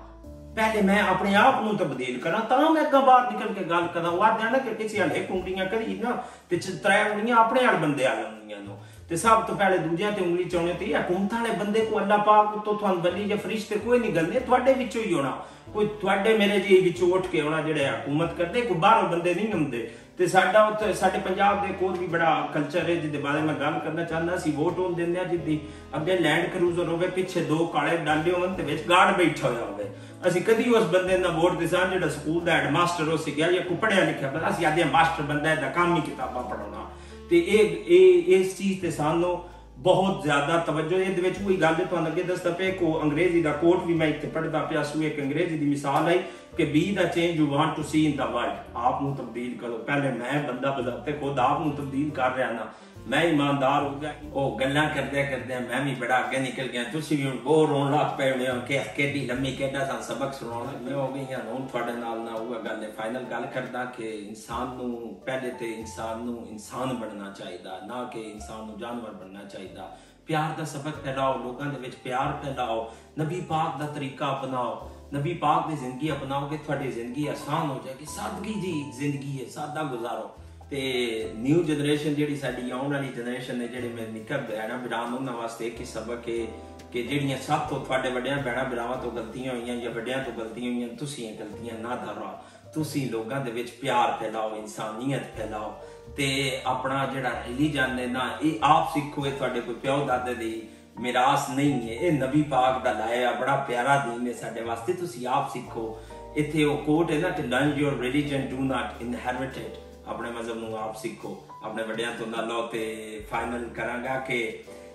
ਪਹਿਲੇ ਮੈਂ ਆਪਣੇ ਆਪ ਨੂੰ ਤਬਦੀਲ ਕਰਾਂ, ਤਾਂ ਮੈਂ ਅੱਗਾ ਬਾਹਰ ਨਿਕਲ ਕੇ ਗੱਲ ਕਰਾਂ। ਉਹ ਆਦਿਆ ਨਾ ਕਿ ਕਿਸੇ ਹਲੇ ਕੁੰਡੀਆਂ ਕਰੀ ਨਾ ਤੇ ਤਰੇ ਉਂਗਲੀਆਂ ਆਪਣੇ ਹਲ ਬੰਦੇ ਆ ਜਾਂਦੀਆਂ ਨੂੰ। ਤੇ ਸਭ ਤੋਂ ਪਹਿਲੇ ਦੂਜਿਆਂ ਤੇ ਉਂਗਲੀ ਚਾਉਣੇ ਤੇ ਹਕੂਮਤਾਂ ਵਾਲੇ ਬੰਦੇ ਕੋ ਅੱਲਾਹ ਪਾਕ ਤੋਂ ਤੁਹਾਨੂੰ ਬੱਲੀ ਜਾਂ ਫਰਿਸ਼ਤੇ ਕੋਈ ਨਹੀਂ ਗਲਨੇ ਤੁਹਾਡੇ ਵਿੱਚੋਂ ਹੀ ਹੋਣਾ ਕੋਈ ਤੁਹਾਡੇ ਮੇਰੇ ਜੀ ਵਿੱਚੋਂ ਉੱਠ ਕੇ ਆਉਣਾ ਜਿਹੜੇ ਹਕੂਮਤ ਕਰਦੇ, ਕੋਈ ਬਾਹਰੋਂ ਬੰਦੇ ਨਹੀਂ ਹੁੰਦੇ। ਤੇ ਸਾਡਾ ਉੱਥੇ, ਸਾਡੇ ਪੰਜਾਬ ਦੇ ਕੋਲ ਵੀ ਬੜਾ ਕਲਚਰ ਹੈ, ਜਿਹਦੇ ਬਾਰੇ ਮੈਂ ਗੱਲ ਕਰਨਾ ਚਾਹੁੰਦਾ ਸੀ ਵੋਟ ਹੋਣ ਦਿੰਦੇ ਆ ਜਿੱਦੀ ਅੱਗੇ ਲੈਂਡ ਕਰੂਜ਼ਰ ਹੋਵੇ, ਪਿੱਛੇ ਦੋ ਕਾਲੇ ਡਾਲੇ ਹੋਣ ਤੇ ਵਿੱਚ ਗਾਰਡ ਬੈਠਾ ਹੋਇਆ ਹੋਵੇ। ਅਸੀਂ ਕਦੀ ਉਸ ਬੰਦੇ ਨਾਲ ਵੋਟ ਦੇ ਸਾਂ ਜਿਹੜਾ ਸਕੂਲ ਦਾ ਹੈਡਮਾਸਟਰ ਹੋ ਸੀ ਗਿਆ ਜਾਂ ਕੋ ਪੜਿਆ ਲਿਖਿਆ ਪਰ ਅਸੀਂ ਆਦੇ ਮਾਸਟਰ ਬੰਦਾ ਹੈ ਦਾ ਕੰਮ ਹੀ ਕਿਤਾਬਾਂ ਪੜਾਉਣਾ ਤੇ ਇਹ ਇਹ, ਇਸ ਚੀਜ਼ ਤੇ ਸਾਨੂੰ ਬਹੁਤ ਜ਼ਿਆਦਾ ਤਵੱਜੋ ਇਹਦੇ ਵਿੱਚ ਕੋਈ ਗੱਲ ਤੁਹਾਨੂੰ ਅੱਗੇ ਦੱਸਦਾ ਪਿਆ, ਕੋ ਅੰਗਰੇਜ਼ੀ ਦਾ ਕੋਟ ਵੀ ਮੈਂ ਇੱਥੇ ਪੜਦਾ ਪਿਆ, ਸੂ ਇੱਕ ਅੰਗਰੇਜ਼ੀ ਦੀ ਮਿਸਾਲ ਹੈ ਕਿ be the change you want to see in the world ਆਪ ਨੂੰ ਤਬਦੀਲ ਕਰੋ। ਪਹਿਲੇ ਮੈਂ ਬੰਦਾ ਬਜ਼ਾਤੇ ਖੁਦ ਆਪ ਨੂੰ ਤਬਦੀਲ ਕਰ ਰਿਹਾ ਨਾ। ਮੈਂ ਇਮਾਨਦਾਰ ਹੋ ਗਿਆ। ਉਹ ਗੱਲਾਂ ਕਰਦੇ ਕਰਦੇ ਮੈਂ ਵੀ ਬੜਾ ਅੱਗੇ ਨਿਕਲ ਗਿਆ। ਤੁਸੀਂ ਵੀ ਬੋਰ ਹੋਣ ਲੱਗ ਪਏ ਹੋ ਕਿ ਕਿੱਡੀ ਲੰਮੀ ਕਿੱਡਾ ਸਾਂ ਸਬਕ ਸੁਣਾਉਣਾ ਮੈਂ ਹੋ ਗਈ ਹਾਂ ਹੁਣ ਤੁਹਾਡੇ ਨਾਲ ਨਾ ਉਹ ਗੱਲ ਹੈ ਫਾਈਨਲ ਗੱਲ ਕਰਦਾ ਕਿ ਇਨਸਾਨ ਨੂੰ ਪਹਿਲੇ ਤੇ ਇਨਸਾਨ ਨੂੰ ਇਨਸਾਨ ਬਣਨਾ ਚਾਹੀਦਾ, ਨਾ ਕਿ ਇਨਸਾਨ ਨੂੰ ਜਾਨਵਰ ਬਣਨਾ ਚਾਹੀਦਾ। ਪਿਆਰ ਦਾ ਸਬਕ ਫੈਲਾਓ, ਲੋਕਾਂ ਦੇ ਵਿੱਚ ਪਿਆਰ ਫੈਲਾਓ, ਨਬੀ ਪਾਕ ਦਾ ਤਰੀਕਾ ਅਪਣਾਓ। ਨਬੀ ਪਾਕ ਦੀ ਜ਼ਿੰਦਗੀ ਅਪਣਾਓਗੇ, ਤੁਹਾਡੀ ਜ਼ਿੰਦਗੀ ਆਸਾਨ ਹੋ ਜਾਏਗੀ। ਸਾਦਗੀ ਦੀ ਜ਼ਿੰਦਗੀ ਹੈ, ਸਾਦਾ ਗੁਜ਼ਾਰੋ। ਤੇ ਨਿਊ ਜਨਰੇਸ਼ਨ ਜਿਹੜੀ ਸਾਡੀ ਆਉਣ ਵਾਲੀ ਜਨਰੇਸ਼ਨ ਨੇ ਜਿਹੜੇ ਮੇਰੇ ਨਿਕਲ ਬਹਿਣਾ ਬਿਰਾਨ ਉਹਨਾਂ ਵਾਸਤੇ ਇੱਕ ਹੀ ਸਬਕ ਹੈ ਕਿ ਜਿਹੜੀਆਂ ਸਭ ਤੋਂ ਤੁਹਾਡੇ ਵੱਡਿਆਂ ਬਹਿਣਾ ਬਿਰਾਵਾਂ ਤੋਂ ਗਲਤੀਆਂ ਹੋਈਆਂ ਜਾਂ ਵੱਡਿਆਂ ਤੋਂ ਗਲਤੀਆਂ ਹੋਈਆਂ, ਤੁਸੀਂ ਇਹ ਗਲਤੀਆਂ ਨਾ ਦੁਹਰਾਓ। ਤੁਸੀਂ ਲੋਕਾਂ ਦੇ ਵਿੱਚ ਪਿਆਰ ਫੈਲਾਓ, ਇਨਸਾਨੀਅਤ ਫੈਲਾਓ। ਤੇ ਆਪਣਾ ਜਿਹੜਾ ਰਿਲੀਜਨ ਹੈ ਨਾ ਇਹ ਆਪ ਸਿੱਖੋ, ਇਹ ਤੁਹਾਡੇ ਕੋਈ ਪਿਓ ਦਾਦੇ ਦੀ ਮਿਰਾਸ ਨਹੀਂ ਹੈ। ਇਹ ਨਬੀ ਪਾਕ ਦਾ ਲਾਇਆ, ਬੜਾ ਪਿਆਰਾ ਦੀਨ ਹੈ ਸਾਡੇ ਵਾਸਤੇ, ਤੁਸੀਂ ਆਪ ਸਿੱਖੋ। ਇੱਥੇ ਉਹ ਕੋਟ ਹੈ ਨਾ ਕਿ learn your religion do not inherit it ਆਪਣੇ ਮਜ਼ਹਬ ਨੂੰ ਆਪ ਸਿੱਖੋ ਆਪਣੇ ਵੱਡਿਆਂ ਤੋਂ ਨਾ ਲਓ ਤੇ ਫਾਈਨਲ ਕਰਾਂਗਾ ਕਿ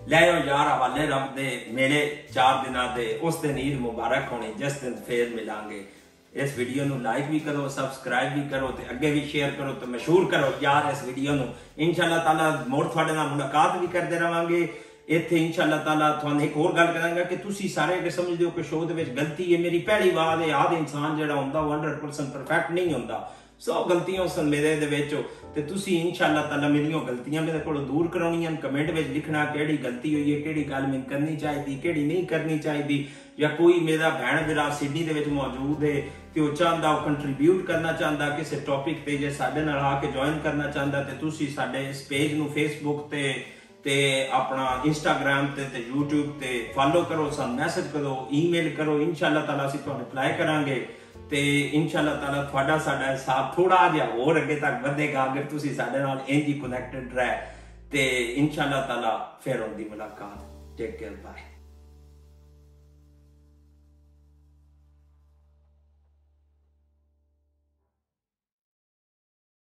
ਲੈ ਆਓ ਯਾਰ ਹਵਾਲੇ ਰੱਬ ਦੇ ਮੇਰੇ 4 ਦਿਨਾਂ ਦੇ ਉਸ ਦਿਨ ਈਦ ਮੁਬਾਰਕ ਹੋਣੀ ਜਿਸ ਦਿਨ ਫੇਰ ਮਿਲਾਂਗੇ ਇਸ ਵੀਡੀਓ ਨੂੰ ਲਾਈਕ ਵੀ ਕਰੋ ਸਬਸਕ੍ਰਾਈਬ ਵੀ ਕਰੋ ਤੇ ਅੱਗੇ ਵੀ ਸ਼ੇਅਰ ਕਰੋ ਤੇ ਮਸ਼ਹੂਰ ਕਰੋ ਯਾਰ ਇਸ ਵੀਡੀਓ ਨੂੰ ਇਨਸ਼ਾਅੱਲਾ ਤਾਲਾ ਮੋੜ ਤੁਹਾਡੇ ਨਾਲ ਮੁਲਾਕਾਤ ਵੀ ਕਰਦੇ ਰਵਾਂਗੇ ਇੱਥੇ ਇਨਸ਼ਾਅੱਲਾ ਤਾਲਾ ਤੁਹਾਨੂੰ ਇੱਕ ਹੋਰ ਗੱਲ ਕਰਾਂਗਾ ਕਿ ਤੁਸੀਂ ਸਾਰੇ ਕਿ ਸਮਝਦੇ ਹੋ ਕਿ ਸ਼ੋਅ ਦੇ ਵਿੱਚ ਗਲਤੀ ਹੈ ਮੇਰੀ ਪਹਿਲੀ ਵਾਰ ਹੈ ਆਦ ਇਨਸਾਨ ਜਿਹੜਾ ਹੁੰਦਾ ਉਹ 100% ਪਰਫੈਕਟ ਨਹੀਂ ਹੁੰਦਾ ਸੋ ਗਲਤੀਆਂ ਸਨ ਮੇਰੇ ਦੇ ਵਿੱਚ ਤੇ ਤੁਸੀਂ ਇਨਸ਼ਾਅੱਲਾ ਤਾਲਾ ਮੇਰੀਆਂ ਗਲਤੀਆਂ ਮੇਰੇ ਕੋਲੋਂ ਦੂਰ ਕਰਾਉਣੀਆਂ ਕਮੈਂਟ ਵਿੱਚ ਲਿਖਣਾ ਕਿਹੜੀ ਗਲਤੀ ਹੋਈ ਹੈ, ਕਿਹੜੀ ਗੱਲ ਮੈਂ ਕਰਨੀ ਚਾਹੀਦੀ, ਕਿਹੜੀ ਨਹੀਂ ਕਰਨੀ ਚਾਹੀਦੀ। ਜਾਂ ਕੋਈ ਮੇਰਾ ਭੈਣ ਵੀਰਾ ਸਿਡਨੀ ਦੇ ਵਿੱਚ ਮੌਜੂਦ ਹੈ ਤੇ ਉਹ ਚਾਹੁੰਦਾ ਉਹ ਕੰਟਰੀਬਿਊਟ ਕਰਨਾ ਚਾਹੁੰਦਾ, ਕਿਸੇ ਟੌਪਿਕ ਤੇ ਜੇ ਸਾਡੇ ਨਾਲ ਆ ਕੇ ਜੁਆਇਨ ਕਰਨਾ ਚਾਹੁੰਦਾ ਤੇ ਤੁਸੀਂ ਸਾਡੇ ਇਸ ਪੇਜ ਨੂੰ ਫੇਸਬੁੱਕ ਤੇ ਤੇ ਆਪਣਾ ਇੰਸਟਾਗ੍ਰam ਤੇ ਤੇ YouTube ਤੇ ਫਾਲੋ ਕਰੋ, ਸਾਨੂੰ ਮੈਸੇਜ ਕਰੋ ਈਮੇਲ ਕਰੋ। ਇਨਸ਼ਾਅੱਲਾ ਤਾਲਾ ਅਸੀਂ ਤੁਹਾਨੂੰ ਰਿਪਲਾਈ ਕਰਾਂਗੇ। ਤੇ ਇਨਸ਼ਾਅੱਲਾ ਤਾਲਾ ਤੁਹਾਡਾ, ਸਾਡਾ ਸਾਥ ਥੋੜਾ ਜਿਹਾ ਹੋਰ ਅੱਗੇ ਤੱਕ ਵਧੇਗਾ, ਅਗਰ ਤੁਸੀਂ ਸਾਡੇ ਨਾਲ ਇੰਜ ਹੀ ਕਨੈਕਟਡ ਰਹਿ, ਤੇ ਇਨਸ਼ਾਅੱਲਾ ਤਾਲਾ ਫਿਰ ਹੁੰਦੀ ਮੁਲਾਕਾਤ। Take care bye